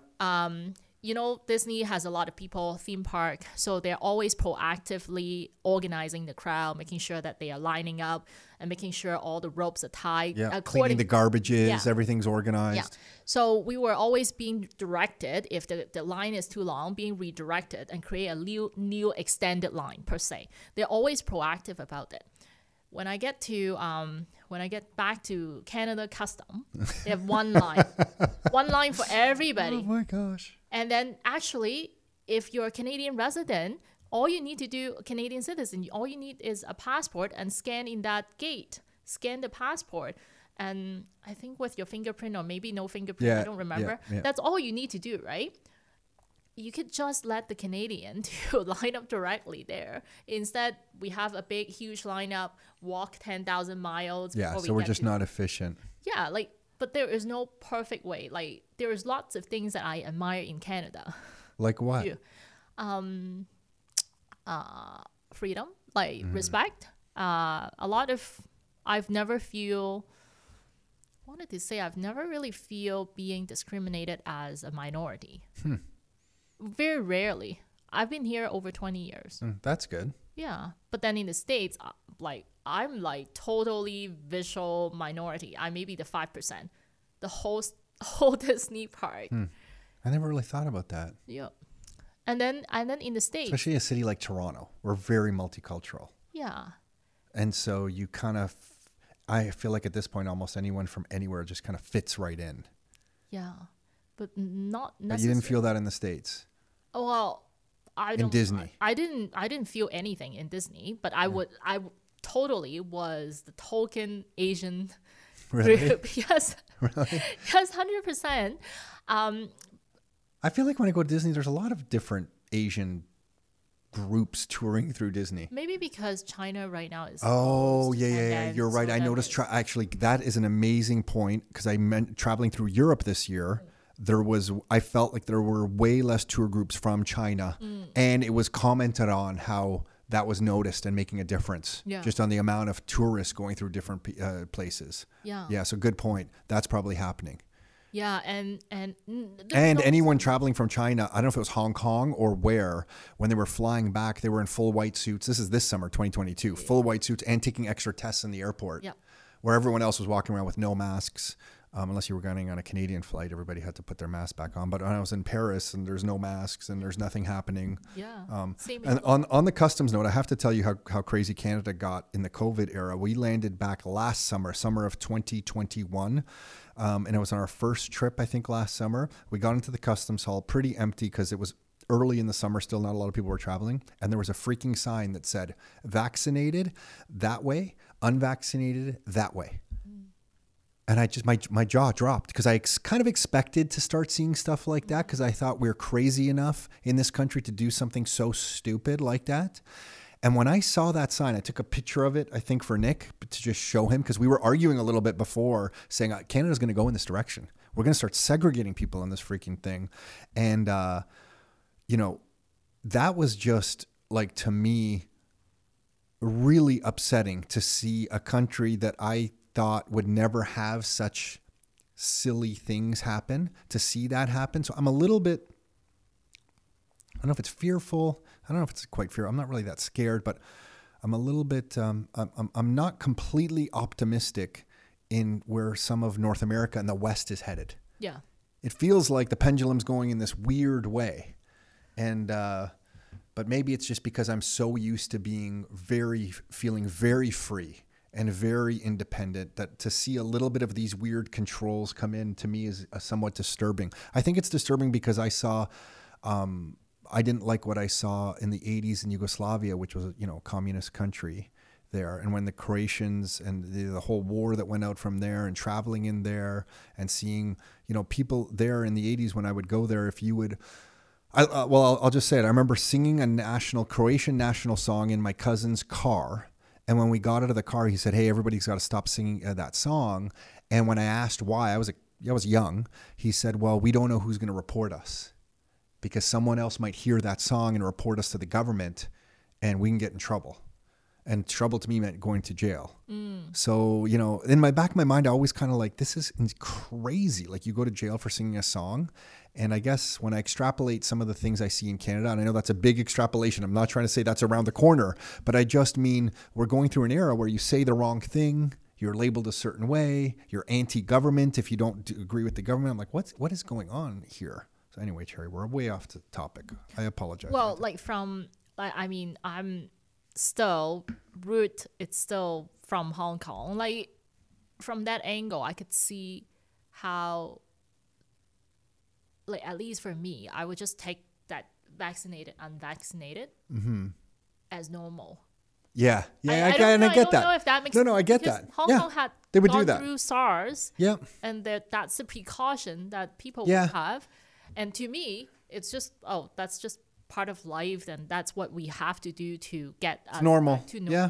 you know, Disney has a lot of people, theme park, so they're always proactively organizing the crowd, making sure that they are lining up and making sure all the ropes are tied Yeah. Cleaning the garbages, Yeah. everything's organized. yeah. So we were always being directed if the, the line is too long, being redirected and create a new new extended line per se. They're always proactive about it. When I get to um, when I get back to Canada Custom, (laughs) they have one line, one line for everybody. Oh my gosh. And then actually, if you're a Canadian resident, all you need to do, Canadian citizen, all you need is a passport and scan in that gate. Scan the passport. And I think with your fingerprint or maybe no fingerprint, Yeah, I don't remember. yeah, yeah. That's all you need to do, right? You could just let the Canadian (laughs) to line up directly there. Instead, we have a big, huge lineup, walk 10,000 miles. Yeah. before we So we're get just not efficient. yeah like but there is no perfect way like there is lots of things that i admire in canada (laughs) Like what? You. uh freedom like Mm-hmm. respect uh a lot of i've never feel wanted to say i've never really feel being discriminated as a minority Hmm. Very rarely i've been here over 20 years Mm, That's good. yeah, but then in the states, uh, like I'm like totally visual minority. I may be the five percent, the whole (laughs) whole Disney park. I never really thought about that. Yeah, and then and then in the states, Especially a city like Toronto. We're very multicultural. yeah, And so you kind of, I feel like at this point, almost anyone from anywhere just kind of fits right in. yeah, but not But you didn't feel that in the States. Well. I don't, Disney. I, I didn't. I didn't feel anything in Disney, but I would. I totally was the token Asian (laughs) Really? group. (laughs) yes, (laughs) Really? yes, hundred percent. Um, I feel like when I go to Disney, there's a lot of different Asian groups touring through Disney. Maybe because China right now is. Oh yeah, yeah, yeah. You're right. so I noticed. Tra- actually, that is an amazing point because I meant traveling through Europe this year. There was, I felt like there were way less tour groups from China, Mm. and it was commented on how that was noticed and making a difference. Yeah. Just on the amount of tourists going through different uh, places. Yeah. Yeah. So good point. That's probably happening. Yeah, and and mm, And anyone traveling from China, I don't know if it was Hong Kong or where, when they were flying back, they were in full white suits. This is this summer, 2022, full white suits and taking extra tests in the airport. Yep. Where everyone else was walking around with no masks. Um, unless you were going on a Canadian flight, everybody had to put their mask back on. But when I was in Paris and there's no masks and there's nothing happening. yeah, Um, same. and on, on the customs note, I have to tell you how, how crazy Canada got in the COVID era. We landed back last summer, summer of 2021. Um, and it was on our first trip, I think, last summer. We got into the customs hall pretty empty because it was early in the summer, still not a lot of people were traveling. And there was a freaking sign that said, vaccinated that way, unvaccinated that way and I just my my jaw dropped because I ex- kind of expected to start seeing stuff like that because I thought we are crazy enough in this country to do something so stupid like that. And when I saw that sign, I took a picture of it. I think for Nick to just show him because we were arguing a little bit before, saying uh, Canada's going to go in this direction. We're going to start segregating people in this freaking thing, and uh, you know that was just like to me really upsetting to see a country that I thought would never have such silly things happen to see that happen. So I'm a little bit, I don't know if it's fearful. I don't know if it's quite fear. I'm not really that scared, but I'm a little bit, um, I'm, I'm- I'm not completely optimistic in where some of North America and the West is headed yeah, it feels like the pendulum's going in this weird way and uh but maybe it's just because i'm so used to being very feeling very free and very independent that to see a little bit of these weird controls come in to me is uh, somewhat disturbing. I think it's disturbing because i saw um i didn't like what i saw in the 80s in yugoslavia which was a you know communist country there. And when the croatians and the, the whole war that went out from there and traveling in there and seeing you know people there in the 80s when i would go there if you would I, uh, well I'll, I'll just say it. I remember singing a national croatian national song in my cousin's car and when we got out of the car he said hey everybody's got to stop singing uh, that song. And when i asked why i was a, i was young he said well we don't know who's going to report us because someone else might hear that song and report us to the government and we can get in trouble and trouble to me meant going to jail. Mm. So, you know, in my back of my mind, I always kind of like, this is crazy. Like, you go to jail for singing a song. And I guess when I extrapolate some of the things I see in Canada, and I know that's a big extrapolation, I'm not trying to say that's around the corner, but I just mean we're going through an era where you say the wrong thing, you're labeled a certain way, you're anti-government if you don't agree with the government. I'm like, what's what is going on here? So anyway, Cherry, we're way off the topic. I apologize. well, like from like I mean, I'm still root. It's still from Hong Kong. Like from that angle, I could see how, like at least for me, I would just take that vaccinated, unvaccinated mm-hmm. as normal. yeah, yeah, I, I, I get- don't know, I get don't that. know if that makes no, no, I get that. Hong yeah, Kong had they would gone do that. through SARS, Yeah. and that that's the precaution that people Yeah. would have. And to me, it's just oh, that's just part of life. Then that's what we have to do to get uh, us normal. to Yeah.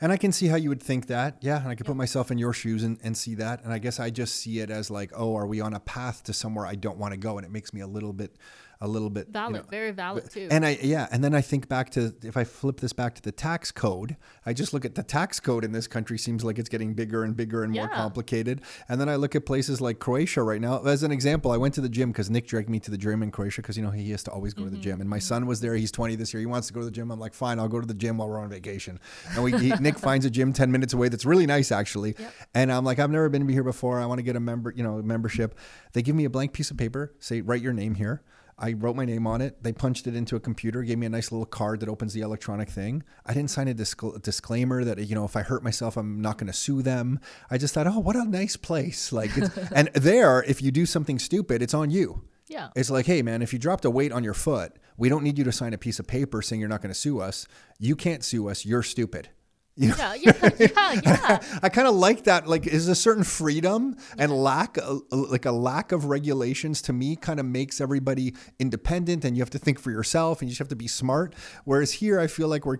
And I can see how you would think that. Yeah. And I could put myself in your shoes and, and see that. And I guess I just see it as like, oh, are we on a path to somewhere I don't want to go? And it makes me a little bit, a little bit you Valid, know, very valid too. And I yeah, and then I think back to if I flip this back to the tax code, I just look at the tax code in this country seems like it's getting bigger and bigger and more complicated. And then I look at places like Croatia right now. As an example, I went to the gym because Nick dragged me to the gym in Croatia because you know he has to always go to the mm-hmm, gym. And my mm-hmm. son was there. He's 20 this year. He wants to go to the gym. I'm like, fine, I'll go to the gym while we're on vacation. And we he, (laughs) Nick finds a gym 10 minutes away that's really nice actually. And I'm like, I've never been here before. I want to get a member, you know, membership. They give me a blank piece of paper, say write your name here. I wrote my name on it. They punched it into a computer, gave me a nice little card that opens the electronic thing. I didn't sign a discl- disclaimer that you know if I hurt myself, I'm not going to sue them. I just thought, oh, what a nice place. Like, it's, (laughs) and there, if you do something stupid, it's on you. yeah. It's like, hey, man, if you dropped a weight on your foot, we don't need you to sign a piece of paper saying you're not going to sue us. You can't sue us. You're stupid. You know? (laughs) yeah, yeah, yeah, (laughs) yeah. I kind of like that. Like, is a certain freedom and lack, uh, like a lack of regulations, to me, kind of makes everybody independent, and you have to think for yourself, and you just have to be smart. Whereas here, I feel like we're,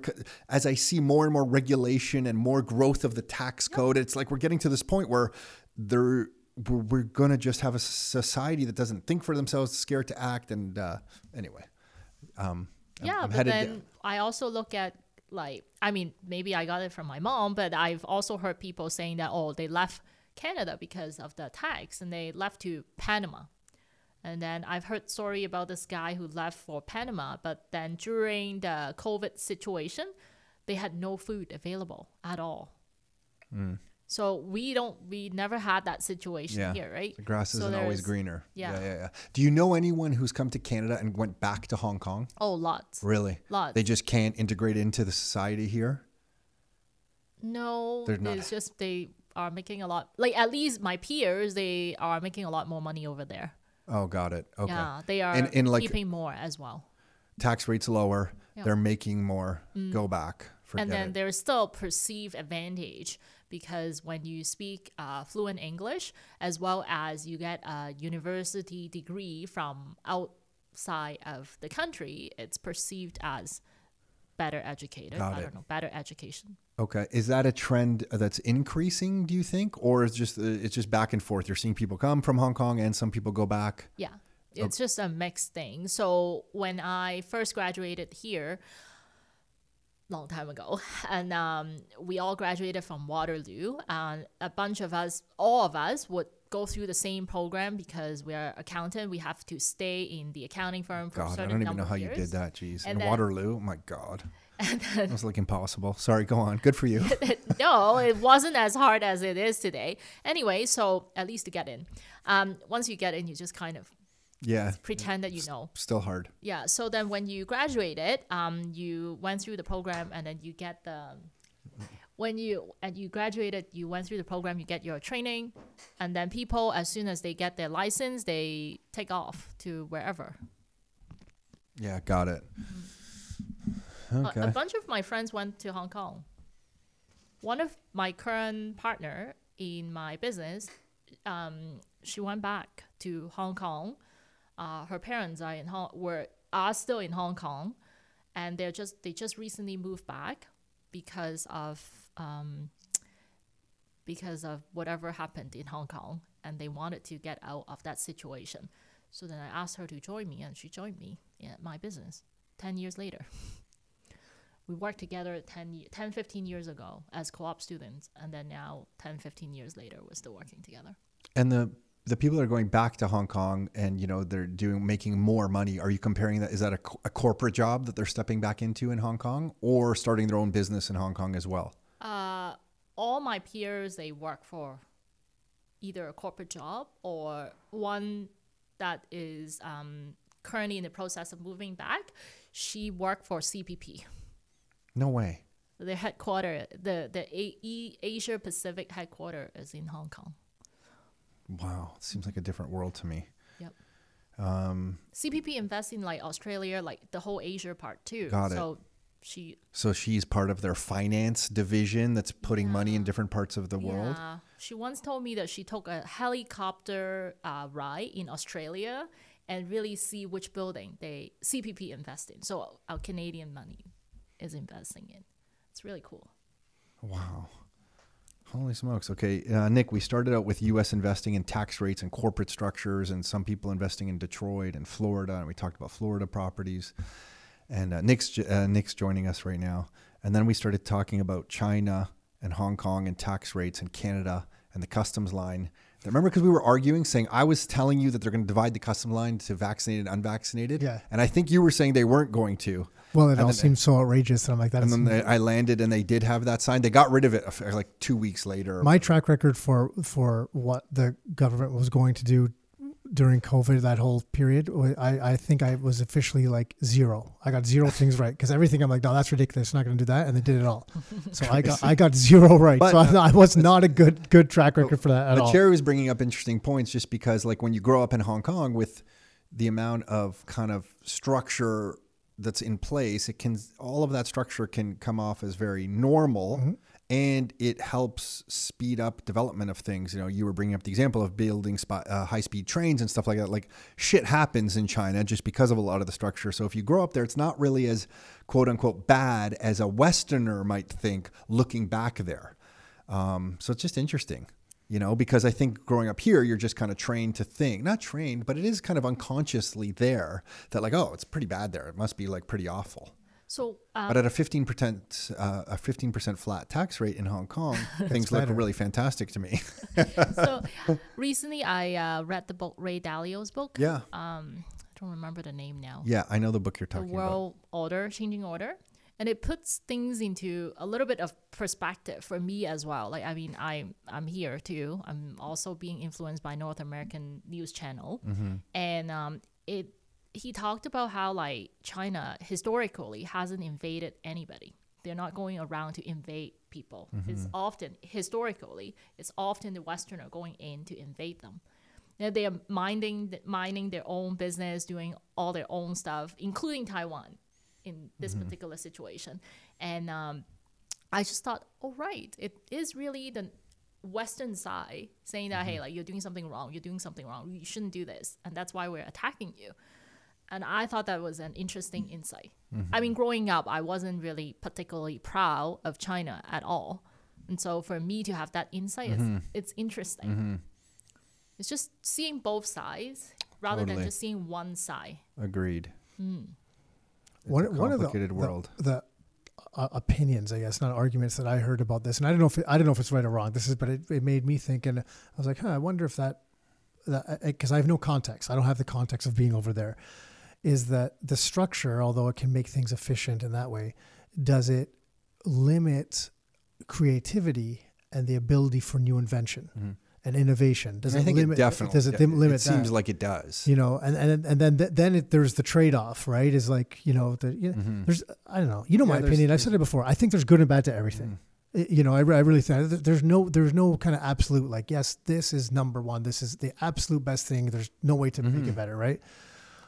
as I see more and more regulation and more growth of the tax code, it's like we're getting to this point where there, we're, gonna just have a society that doesn't think for themselves, scared to act, and uh, anyway. Um, I'm- yeah, I'm but headed then. I also look at like I mean maybe I got it from my mom, but I've also heard people saying that oh they left Canada because of the tax, and they left to Panama. And then I've heard story about this guy who left for Panama, but then during the COVID situation, they had no food available at all. Hmm. So we don't, we never had that situation Yeah. here, right? The grass isn't always greener. yeah. yeah, yeah. Do you know anyone who's come to Canada and went back to Hong Kong? Oh, lots. Really? Lots. They just can't integrate into the society here. No, They're not- it's just they are making a lot. Like at least my peers, they are making a lot more money over there. Oh, got it. Okay. Yeah, they are And, and like keeping more as well. tax rates lower, Yeah. Mm. they're making more. Go back. Forget and then it. there's still perceived advantage because when you speak uh, fluent English, as well as you get a university degree from outside of the country, it's perceived as better educated. Got I it. don't know, better education. Okay, is that a trend that's increasing? Do you think, or is just uh, it's just back and forth? You're seeing people come from Hong Kong and some people go back. Yeah. It's just a mixed thing. So when I first graduated here, long time ago, and um, we all graduated from Waterloo, and a bunch of us, all of us, would go through the same program because we're accountant. We have to stay in the accounting firm for a God, I don't even know how of you did years. that. Jeez, And in then- Waterloo, oh my God, that was like impossible. Sorry, go on. Good for you. (laughs) no, it wasn't as hard as it is today. Anyway, so at least to get in. Um, once you get in, you just kind of yeah, pretend that you know. still hard. Yeah. So then when you graduated, um, you went through the program and then you get the when you and you graduated, you went through the program, you get your training, and then people as soon as they get their license, they take off to wherever. Yeah, got it. A- Okay. A, bunch of my friends went to Hong Kong. One of my current partner in my business, um, she went back to Hong Kong. Uh, her parents are in Hong were are still in Hong Kong, and they're just they just recently moved back because of um, because of whatever happened in Hong Kong, and they wanted to get out of that situation. So then I asked her to join me, and she joined me in my business. Ten years later (laughs) we worked together 10, 10 15 years ago as co-op students and then now 10 15 years later we're still working together And the the people that are going back to Hong Kong and you know they're doing making more money. Are you comparing that? Is that a, a corporate job that they're stepping back into in Hong Kong, or starting their own business in Hong Kong as well? uh, all my peers they work for either a corporate job or one that is um, currently in the process of moving back she worked for cpp No way. their headquarter the, the A- E- asia pacific headquarter is in hong kong Wow, it seems like a different world to me. Yep. Um, cpp invests in like australia like the whole asia part too Got it. so she so she's part of their finance division that's putting money in different parts of the world. Yeah. She once told me that she took a helicopter uh, ride in Australia and really see which building they CPP invest in. So our Canadian money is investing in. It's really cool. Wow. Holy smokes. Okay, uh, Nick, we started out with U.S. investing in tax rates and corporate structures, and some people investing in Detroit and Florida, and we talked about Florida properties. And uh, Nick's uh, Nick's joining us right now, and then we started talking about China and Hong Kong and tax rates and Canada and the customs line. Remember, because we were arguing, saying I was telling you that they're going to divide the customs line to vaccinated and unvaccinated, Yeah. and I think you were saying they weren't going to. Well, it And all then- seems so outrageous, and I'm like, that And is then they, I landed, and they did have that sign. They got rid of it like two weeks later. my track record for for what the government was going to do during COVID, that whole period. I I think I was officially like zero. I got zero (laughs) things right because everything I'm like, no, that's ridiculous. Not going to do that, and they did it all. (laughs) So I got I got zero right. But, so I, I was not a good good track record for that at But all. Cherry was bringing up interesting points just because, like, when you grow up in Hong Kong with the amount of kind of structure that's in place, it can all of that structure can come off as very normal, Mm-hmm. And it helps speed up development of things. You know, you were bringing up the example of building spot, uh, high speed trains and stuff like that. Like, shit happens in China just because of a lot of the structure. So if you grow up there, it's not really as quote unquote bad as a Westerner might think looking back there. Um, so it's just interesting, you know, because I think growing up here, you're just kind of trained to think, not trained, but it is kind of unconsciously there that like, oh, it's pretty bad there. It must be like pretty awful. So um, But at a 15% uh, a 15% flat tax rate in Hong Kong, (laughs) things look really fantastic to me. (laughs) so recently I uh, read the book Ray Dalio's book. yeah. Um, I don't remember the name now. Yeah, I know the book you're the talking about. world order, changing order, and it puts things into a little bit of perspective for me as well. Like I mean, I'm I'm here too. I'm also being influenced by North American news channel, Mm-hmm. and um, it he talked about how like China historically hasn't invaded anybody. They're not going around to invade people. It's mm-hmm. often historically, it's often the Westerner going in to invade them. Know, they are minding minding their own business, doing all their own stuff, including Taiwan in this mm-hmm. particular situation. And um, I just thought, oh right, it is really the Western side saying that hey, mm-hmm. like you're doing something wrong, you're doing something wrong, you shouldn't do this, and that's why we're attacking you. And I thought that was an interesting mm-hmm. insight. I mean, growing up, I wasn't really particularly proud of China at all. And so for me to have that insight, it's, mm-hmm. it's interesting. Mm-hmm. It's just seeing both sides rather Totally. than just seeing one side. Agreed. Mm. one, a one of the, complicated the- world. The, uh, opinions, I guess, not arguments that I heard about this, and I don't know if it, I don't know if it's right or wrong. This is, but it, it made me think, and I was like, huh, I wonder if that, that uh, because I have no context. I don't have the context of being over there. Is that the structure, although it can make things efficient in that way, does it limit creativity and the ability for new invention and innovation? Does And it I think limit? it definitely does it it, dim- limit? seems that? like it does. you know and and and then then it, there's the trade-off right is like you know the you know, there's i don't know you know Mm-hmm. Yeah, my opinion i've said it before i think there's good and bad to everything I- you know I, I really think there's no there's no kind of absolute like yes this is number one this is the absolute best thing there's no way to Mm-hmm. make it better right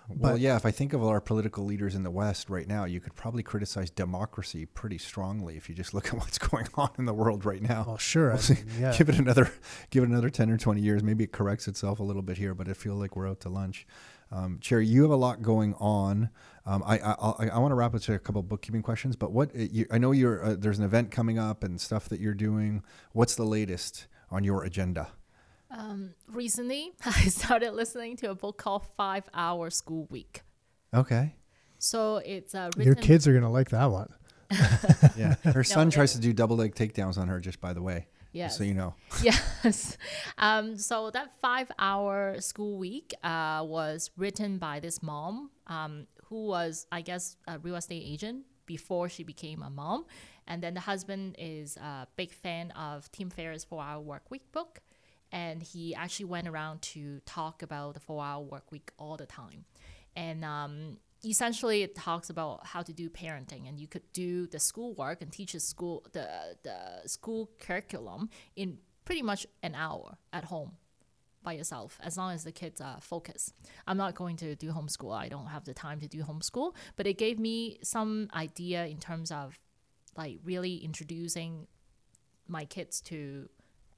well, but- yeah, if I think of our political leaders in the West right now, you could probably criticize democracy pretty strongly if you just look (laughs) at what's going on in the world right now. well sure We'll mean, yeah Give it another, (laughs) give it another ten or twenty years. Maybe it corrects itself a little bit here, but I feel like we're out to lunch. Um, Cherry, you have a lot going on. Um, I I, I, I want to wrap up to a couple of bookkeeping questions, but what you, I know you're uh, there's an event coming up and stuff that you're doing. What's the latest on your agenda? Recently, (laughs) I started listening to a book called Five Hour School Week. Okay. So it's uh, written. your kids are gonna like that one (laughs) Yeah. Her son it- tries to do double leg takedowns on her. Just by the way. Yes. So you know. (laughs) yes. Um, so that five hour school week uh, was written by this mom um, who was, I guess, a real estate agent before she became a mom. And then the husband is a big fan of Tim Ferriss' Four Hour Work Week book. And he actually went around to talk about the four hour work week all the time. And um, essentially, it talks about how to do parenting, and you could do the schoolwork and teach the school the the school curriculum in pretty much an hour at home by yourself, as long as the kids are focused. I'm not going to do homeschool. I don't have the time to do homeschool, but it gave me some idea in terms of like really introducing my kids to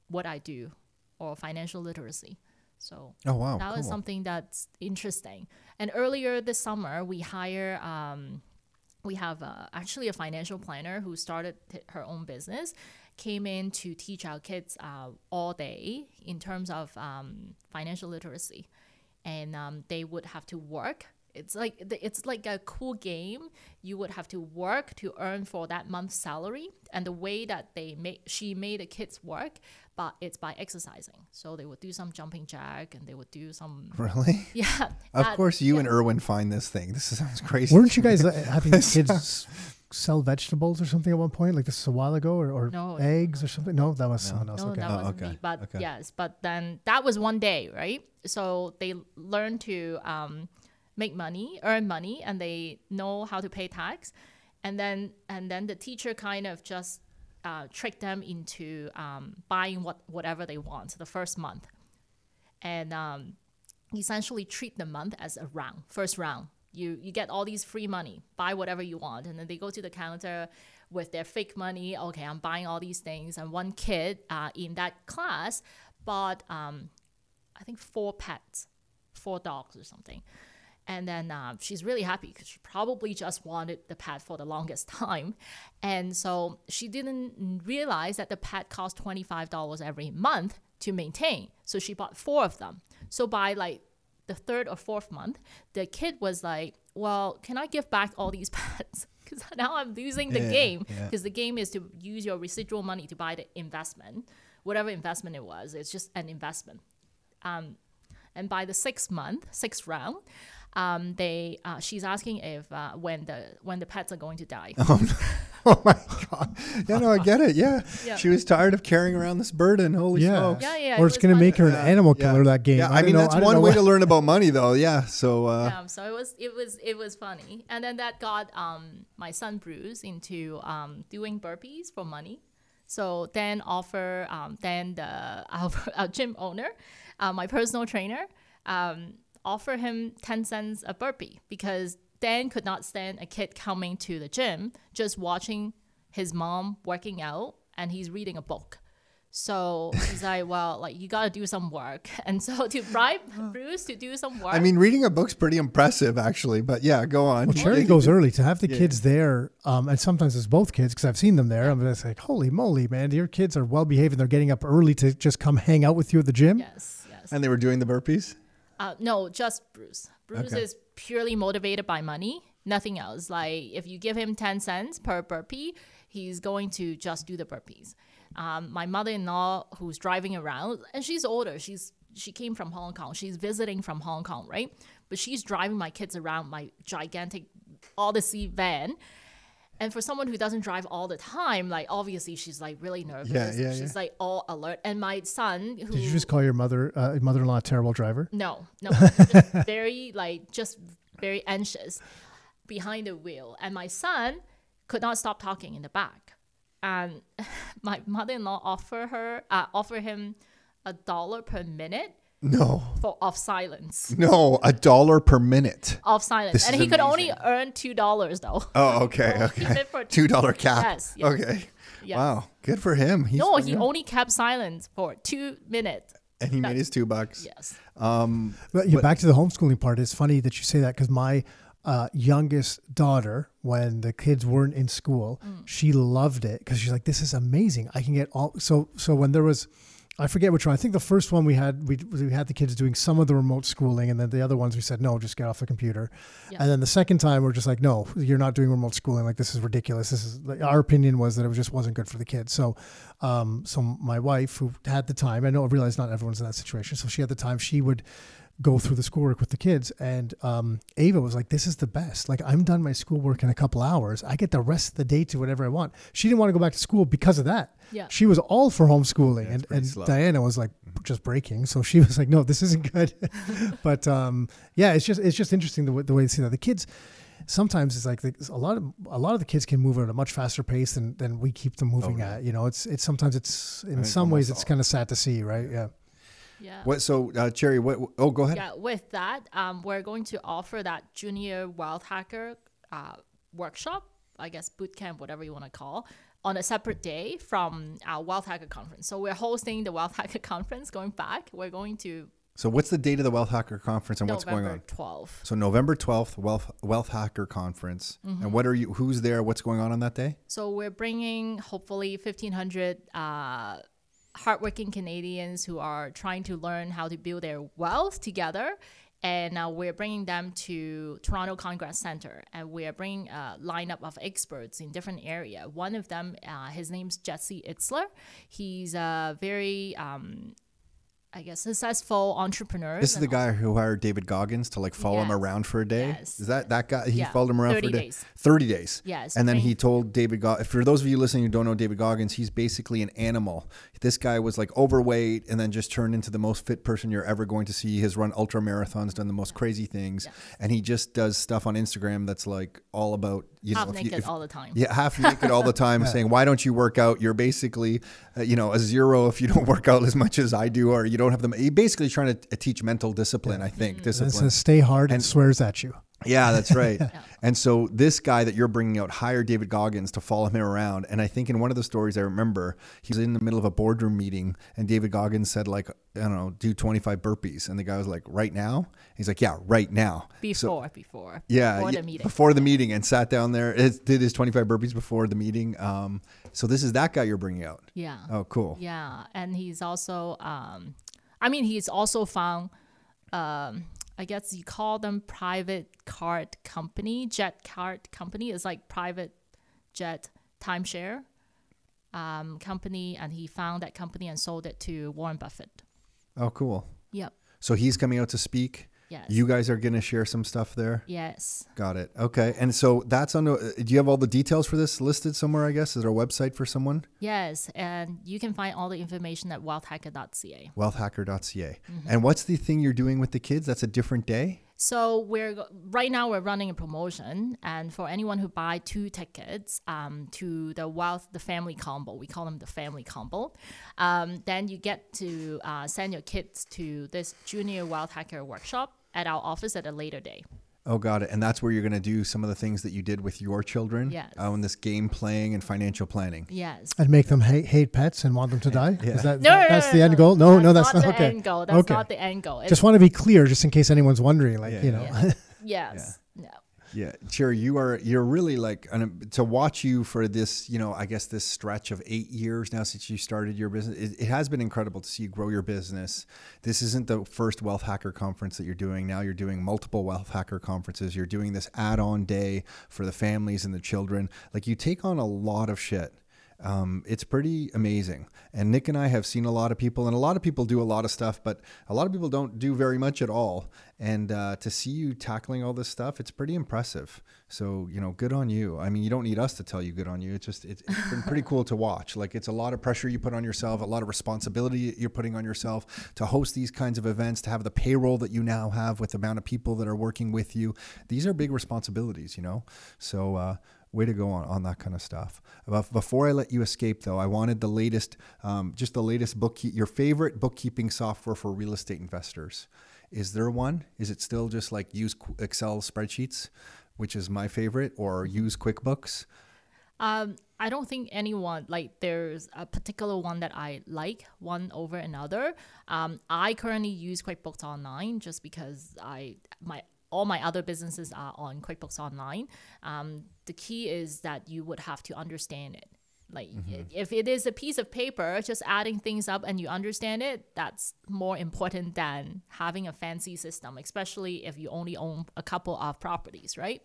what I do or financial literacy. So Oh wow. that was something that's interesting. And earlier this summer, we hire um, we have uh, actually a financial planner who started t- her own business, came in to teach our kids uh, all day in terms of um, financial literacy, and um, they would have to work. It's like it's like a cool game. You would have to work to earn for that month's salary, and the way that they made she made the kids work, but it's by exercising. So they would do some jumping jack, and they would do some (laughs) Really? yeah. Of at- course, you yeah. and Irwin find this thing. This sounds crazy. weren't you guys uh, having (laughs) kids sell vegetables or something at one point like this is a while ago or, or No. eggs or something no that was someone else No, okay that Oh, wasn't okay. me. But Okay. yes, but then that was one day, right? So they learn to um, make money, earn money, and they know how to pay tax, and then and then the teacher kind of just uh, trick them into um, buying what whatever they want the first month, and um, essentially treat the month as a round, first round. You you get all these free money, buy whatever you want, and then they go to the counter with their fake money. Okay, I'm buying all these things, and one kid uh, in that class bought um, I think four pets, four dogs or something. And then uh, she's really happy because she probably just wanted the pet for the longest (laughs) time. And so she didn't realize that the pet cost $25 every month to maintain. So she bought four of them. So by like the third or fourth month, the kid was like, Well, can I give back all these (laughs) pets? because (laughs) now I'm losing the Yeah, game yeah. because the game is to use your residual money to buy the investment, whatever investment it was. It's just an investment. Um, and by the sixth month, sixth round, um, they uh, she's asking if uh, when the when the pets are going to die. (laughs) Oh my god! Yeah, no, I get it. Yeah, Yeah. she was tired of carrying around this burden. Holy Yeah. smokes! Yeah, yeah. or it it's was going to make her an animal Yeah. killer that game. Yeah, I, don't mean know- that's I one way to learn about money, though. Yeah. So uh, um, so it was it was it was funny and then that got um, my son bruce into um, doing burpees for money so then offer um, dan the (laughs) our, our gym owner uh, my personal trainer um, offer him 10 cents a burpee because dan could not stand a kid coming to the gym just watching his mom working out and he's reading a book so he's like, (laughs) well, like you gotta do some work, (laughs) and so to bribe (laughs) Bruce to do some work. I mean, reading a book's pretty impressive, actually. But yeah, go on. Well, Cherry goes early to have the kids there, um, and sometimes it's both kids because I've seen them there. I'm just like, holy moly, man! Your kids are well behaved and they're getting up early to just come hang out with you at the gym. yes, yes. And they were doing the burpees. Uh, no, just Bruce. Bruce Okay. is purely motivated by money, nothing else. Like if you give him ten cents per burpee, he's going to just do the burpees. Um, my mother-in-law, who's driving around, and she's older. She's she came from Hong Kong. She's visiting from Hong Kong, right? But she's driving my kids around my gigantic Odyssey van. And for someone who doesn't drive all the time, like obviously she's like really nervous. Yeah, yeah, she's yeah. like all alert. And my son, who Did you just call your mother uh, mother-in-law a terrible driver? no, no, (laughs) very like just very anxious behind the wheel, and my son could not stop talking in the back, and (laughs) my mother-in-law offer her uh, offer him a dollar per minute No, for of silence, no, a dollar per minute. of silence, This and is he could only amazing. earn two dollars though. Oh, okay, (laughs) So keep okay. it for- Two dollar (laughs) cap. Yes, yes. Okay. Yes. Wow, good for him. He's, No, he only kept silence for two minutes. and he made his two bucks. Yes. Um, But yeah, back to the homeschooling part. It's funny that you say that because my uh, youngest daughter, when the kids weren't in school, she loved it because she's like, "This is amazing. I can get all." So, so when there was, I forget which one. I think the first one we had, we we had the kids doing some of the remote schooling, and then the other ones we said, "No, just get off the computer." Yeah. And then the second time we're just like, "No, you're not doing remote schooling. Like this is ridiculous. This is like, our opinion was that it just wasn't good for the kids." So, um, so my wife who had the time, I know I realize not everyone's in that situation, so she had the time. She would go through the schoolwork with the kids. And um, Ava was like, "This is the best. Like I'm done my schoolwork in a couple hours. I get the rest of the day to whatever I want." She didn't want to go back to school because of that. Yeah. She was all for homeschooling, and, and slow. Diana was like just breaking. So she was like, "No, this isn't good." (laughs) but um, yeah, it's just it's just interesting the way, the way to see that the kids. Sometimes it's like the, a lot of a lot of the kids can move at a much faster pace than, than we keep them moving at. You know, it's it's sometimes it's in some ways almost it's kind of sad to see, right? Yeah. Yeah. what? So, uh, Cherry, what? Oh, go ahead. Yeah, with that, um, we're going to offer that junior wealth hacker uh, workshop, I guess boot camp, whatever you want to call, on a separate day from our wealth hacker conference. So we're hosting the wealth (laughs) hacker conference going back. We're going to So, what's the date of the Wealth Hacker Conference and what's going on? 12th. So, November twelfth, Wealth Wealth Hacker Conference. And what are you? Who's there? What's going on on that day? So we're bringing hopefully 1,500 uh, hardworking Canadians who are trying to learn how to build their wealth together. And uh, we're bringing them to Toronto Congress Center, and we are bringing a lineup of experts in different area. One of them, uh, his name's Jesse Itzler. He's a very, um, I guess, successful entrepreneur. This is the guy who hired David Goggins to like follow him around for a day. Yes. Is that that guy? He Yeah. followed him around 30 for a day. days. Thirty days. Yes, And then he told David. Goggins, for those of you listening who don't know David Goggins, he's basically an animal. This guy was like overweight and then just turned into the most fit person you're ever going to see. He has run ultra marathons, done the most crazy things, and he just does stuff on Instagram that's like all about you half know if you- naked if- all the time. yeah, half (laughs) naked all the time, saying, "Why don't you work out?" You're basically, uh, you know, a zero if you don't (laughs) work out as much as I do, or you don't have them. He basically trying to uh, teach mental discipline. I think And it discipline. says stay hard and, swears at you. Yeah, that's (laughs) right. And so this guy that you're bringing out hired David Goggins to follow him around. And I think in one of the stories I remember, he was in the middle of a boardroom meeting, and David Goggins said, like, I don't know, do 25 burpees, and the guy was like, right now. He's like, yeah, right now. Before, before, Yeah, before the meeting. before the meeting, and sat down there. Did his 25 burpees before the meeting. Um, so this is that guy you're bringing out. yeah. Oh, cool. Yeah, and he's also, um, I mean, he's also found um, I guess you call them private card company, jet card company. It's like private jet timeshare um, company, and he found that company and sold it to Warren Buffett. Oh, cool. Yep. So he's coming out to speak. Yes. You guys are going to share some stuff there. Yes. Got it. Okay. And so that's on. the- Do you have all the details for this listed somewhere? I guess is there a website for someone? Yes, and you can find all the information at wealthhacker.ca. Wealthhacker.ca. Mm-hmm. And what's the thing you're doing with the kids? That's a different day. So we're right now we're running a promotion, and for anyone who buy two tickets um, to the wealth the family combo, we call them the family combo, um, then you get to uh, send your kids to this junior wealth hacker workshop at our office at a later day. Oh, got it. And that's where you're going to do some of the things that you did with your children. Yes. Oh, in this game playing and financial planning. Yes. And make them hate, hate pets and want them to die. Is that, (laughs) No, no, that's no, the no, end goal? No, no, that's not not, the okay. end goal. That's okay. not the end goal. It's, Just want to be clear, just in case anyone's wondering. Like Yeah. you know, (laughs) Yeah. yes. No. Yeah, Cherry, you are you're really like an, um, to watch you for this, you know, I guess this stretch of eight years now since you started your business. It, it has been incredible to see you grow your business. This isn't the first Wealth Hacker conference that you're doing. Now you're doing multiple Wealth Hacker conferences. You're doing this add-on day for the families and the children. Like you take on a lot of shit. Um, it's pretty amazing. And Nick and I have seen a lot of people, and a lot of people do a lot of stuff, but a lot of people don't do very much at all. And uh, to see you tackling all this stuff, it's pretty impressive. So you know, good on you. I mean, you don't need us to tell you good on you. It's just it's, it's been pretty cool to watch. Like it's a lot of pressure you put on yourself, a lot of responsibility you're putting on yourself to host these kinds of events, to have the payroll that you now have with the amount of people that are working with you. These are big responsibilities, you know. So. Uh, way to go on, on that kind of stuff. But before I let you escape, though, I wanted the latest, um, just the latest book, your favorite bookkeeping software for real estate investors. Is there one? Is it still just like use Excel spreadsheets, which is my favorite, or use QuickBooks? Um, I don't think anyone like there's a particular one that I like one over another. Um, I currently use QuickBooks Online just because I my all my other businesses are on QuickBooks Online. Um, the key is that you would have to understand it. Like i- if it is a piece of paper, just adding things up and you understand it, that's more important than having a fancy system, especially if you only own a couple of properties, right?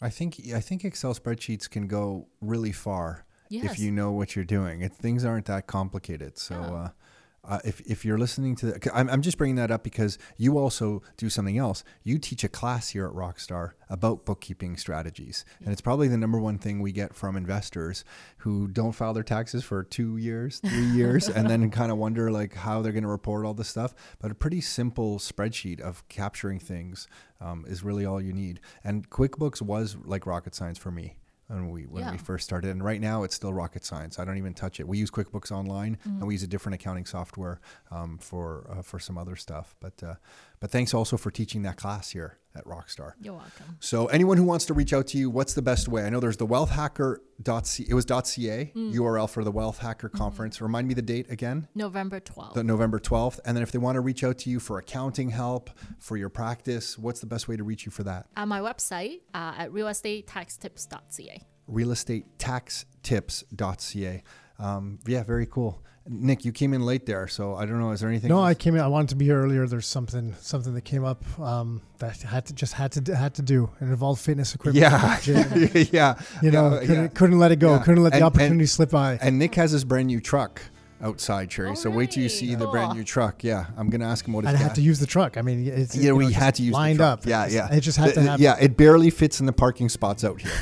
I think I think Excel spreadsheets can go really far if you know what you're doing. It, things aren't that complicated. So uh, uh, if if you're listening to, the, I'm I'm just bringing that up because you also do something else. You teach a class here at Rockstar about bookkeeping strategies, and it's probably the number one thing we get from investors who don't file their taxes for two years, three (laughs) years, and then kind of wonder like how they're going to report all this stuff. But a pretty simple spreadsheet of capturing things um, is really all you need. And QuickBooks was like rocket science for me when we when we first started. And right now it's still rocket science. I don't even touch it. We use QuickBooks Online Mm-hmm. and we use a different accounting software um, for uh, for some other stuff. But uh, but thanks also for teaching that class here at Rockstar. You're welcome. So anyone who wants to reach out to you, what's the best way? I know there's the wealthhacker.ca. It was .ca Mm. URL for the Wealth Hacker Mm-hmm. Conference. Remind me the date again November 12th. the November 12th. And then if they want to reach out to you for accounting help, for your practice, what's the best way to reach you for that? at my website uh, at realestatetaxtips.ca. Realestatetaxtips.ca. Um, yeah, very cool. Nick, you came in late there, so I don't know. Is there anything? No, else? I came in. I wanted to be here earlier. There's something something that came up um, that had to just had to had to do. It involved fitness equipment. Yeah, (laughs) (laughs) yeah. You know, Yeah, couldn't, couldn't let it go. Yeah. Couldn't let the opportunity and- slip by. And Nick has his brand new truck outside, Cherry. so wait till you Alright, see the brand new truck. Yeah, I'm gonna ask him what it's and I had got. to use the truck. I mean, it's, Yeah, you know, we just had to use lined the truck. up. Yeah, yeah. It just had The- to happen. Yeah, it barely fits in the parking spots out here.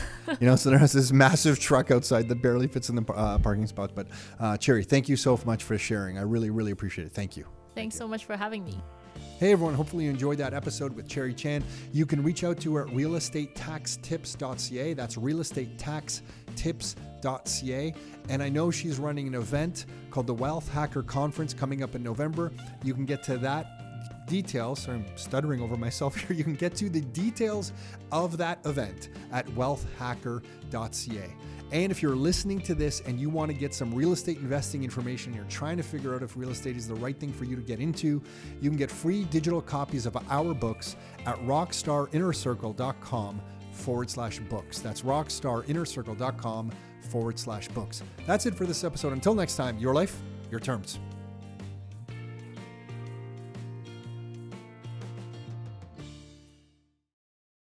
you know, (laughs) so there's this massive truck outside that barely fits in the uh, parking spots. But uh, Cherry, thank you so much for sharing. I really, really appreciate it. Thank you. Thanks so much for having me. Hey everyone, hopefully you enjoyed that episode with Cherry Chan. You can reach out to her at realestatetaxtips.ca. That's realestatetaxtips.ca. And I know she's running an event called the Wealth Hacker Conference coming up in November. You can get to that details. Sorry, I'm stuttering over myself (laughs) here. You can get to the details of that event at wealthhacker.ca. And if you're listening to this and you want to get some real estate investing information, you're trying to figure out if real estate is the right thing for you to get into, you can get free digital copies of our books at rockstarinnercircle.com forward slash books. That's rockstarinnercircle.com forward slash books. That's it for this episode. Until next time, your life, your terms.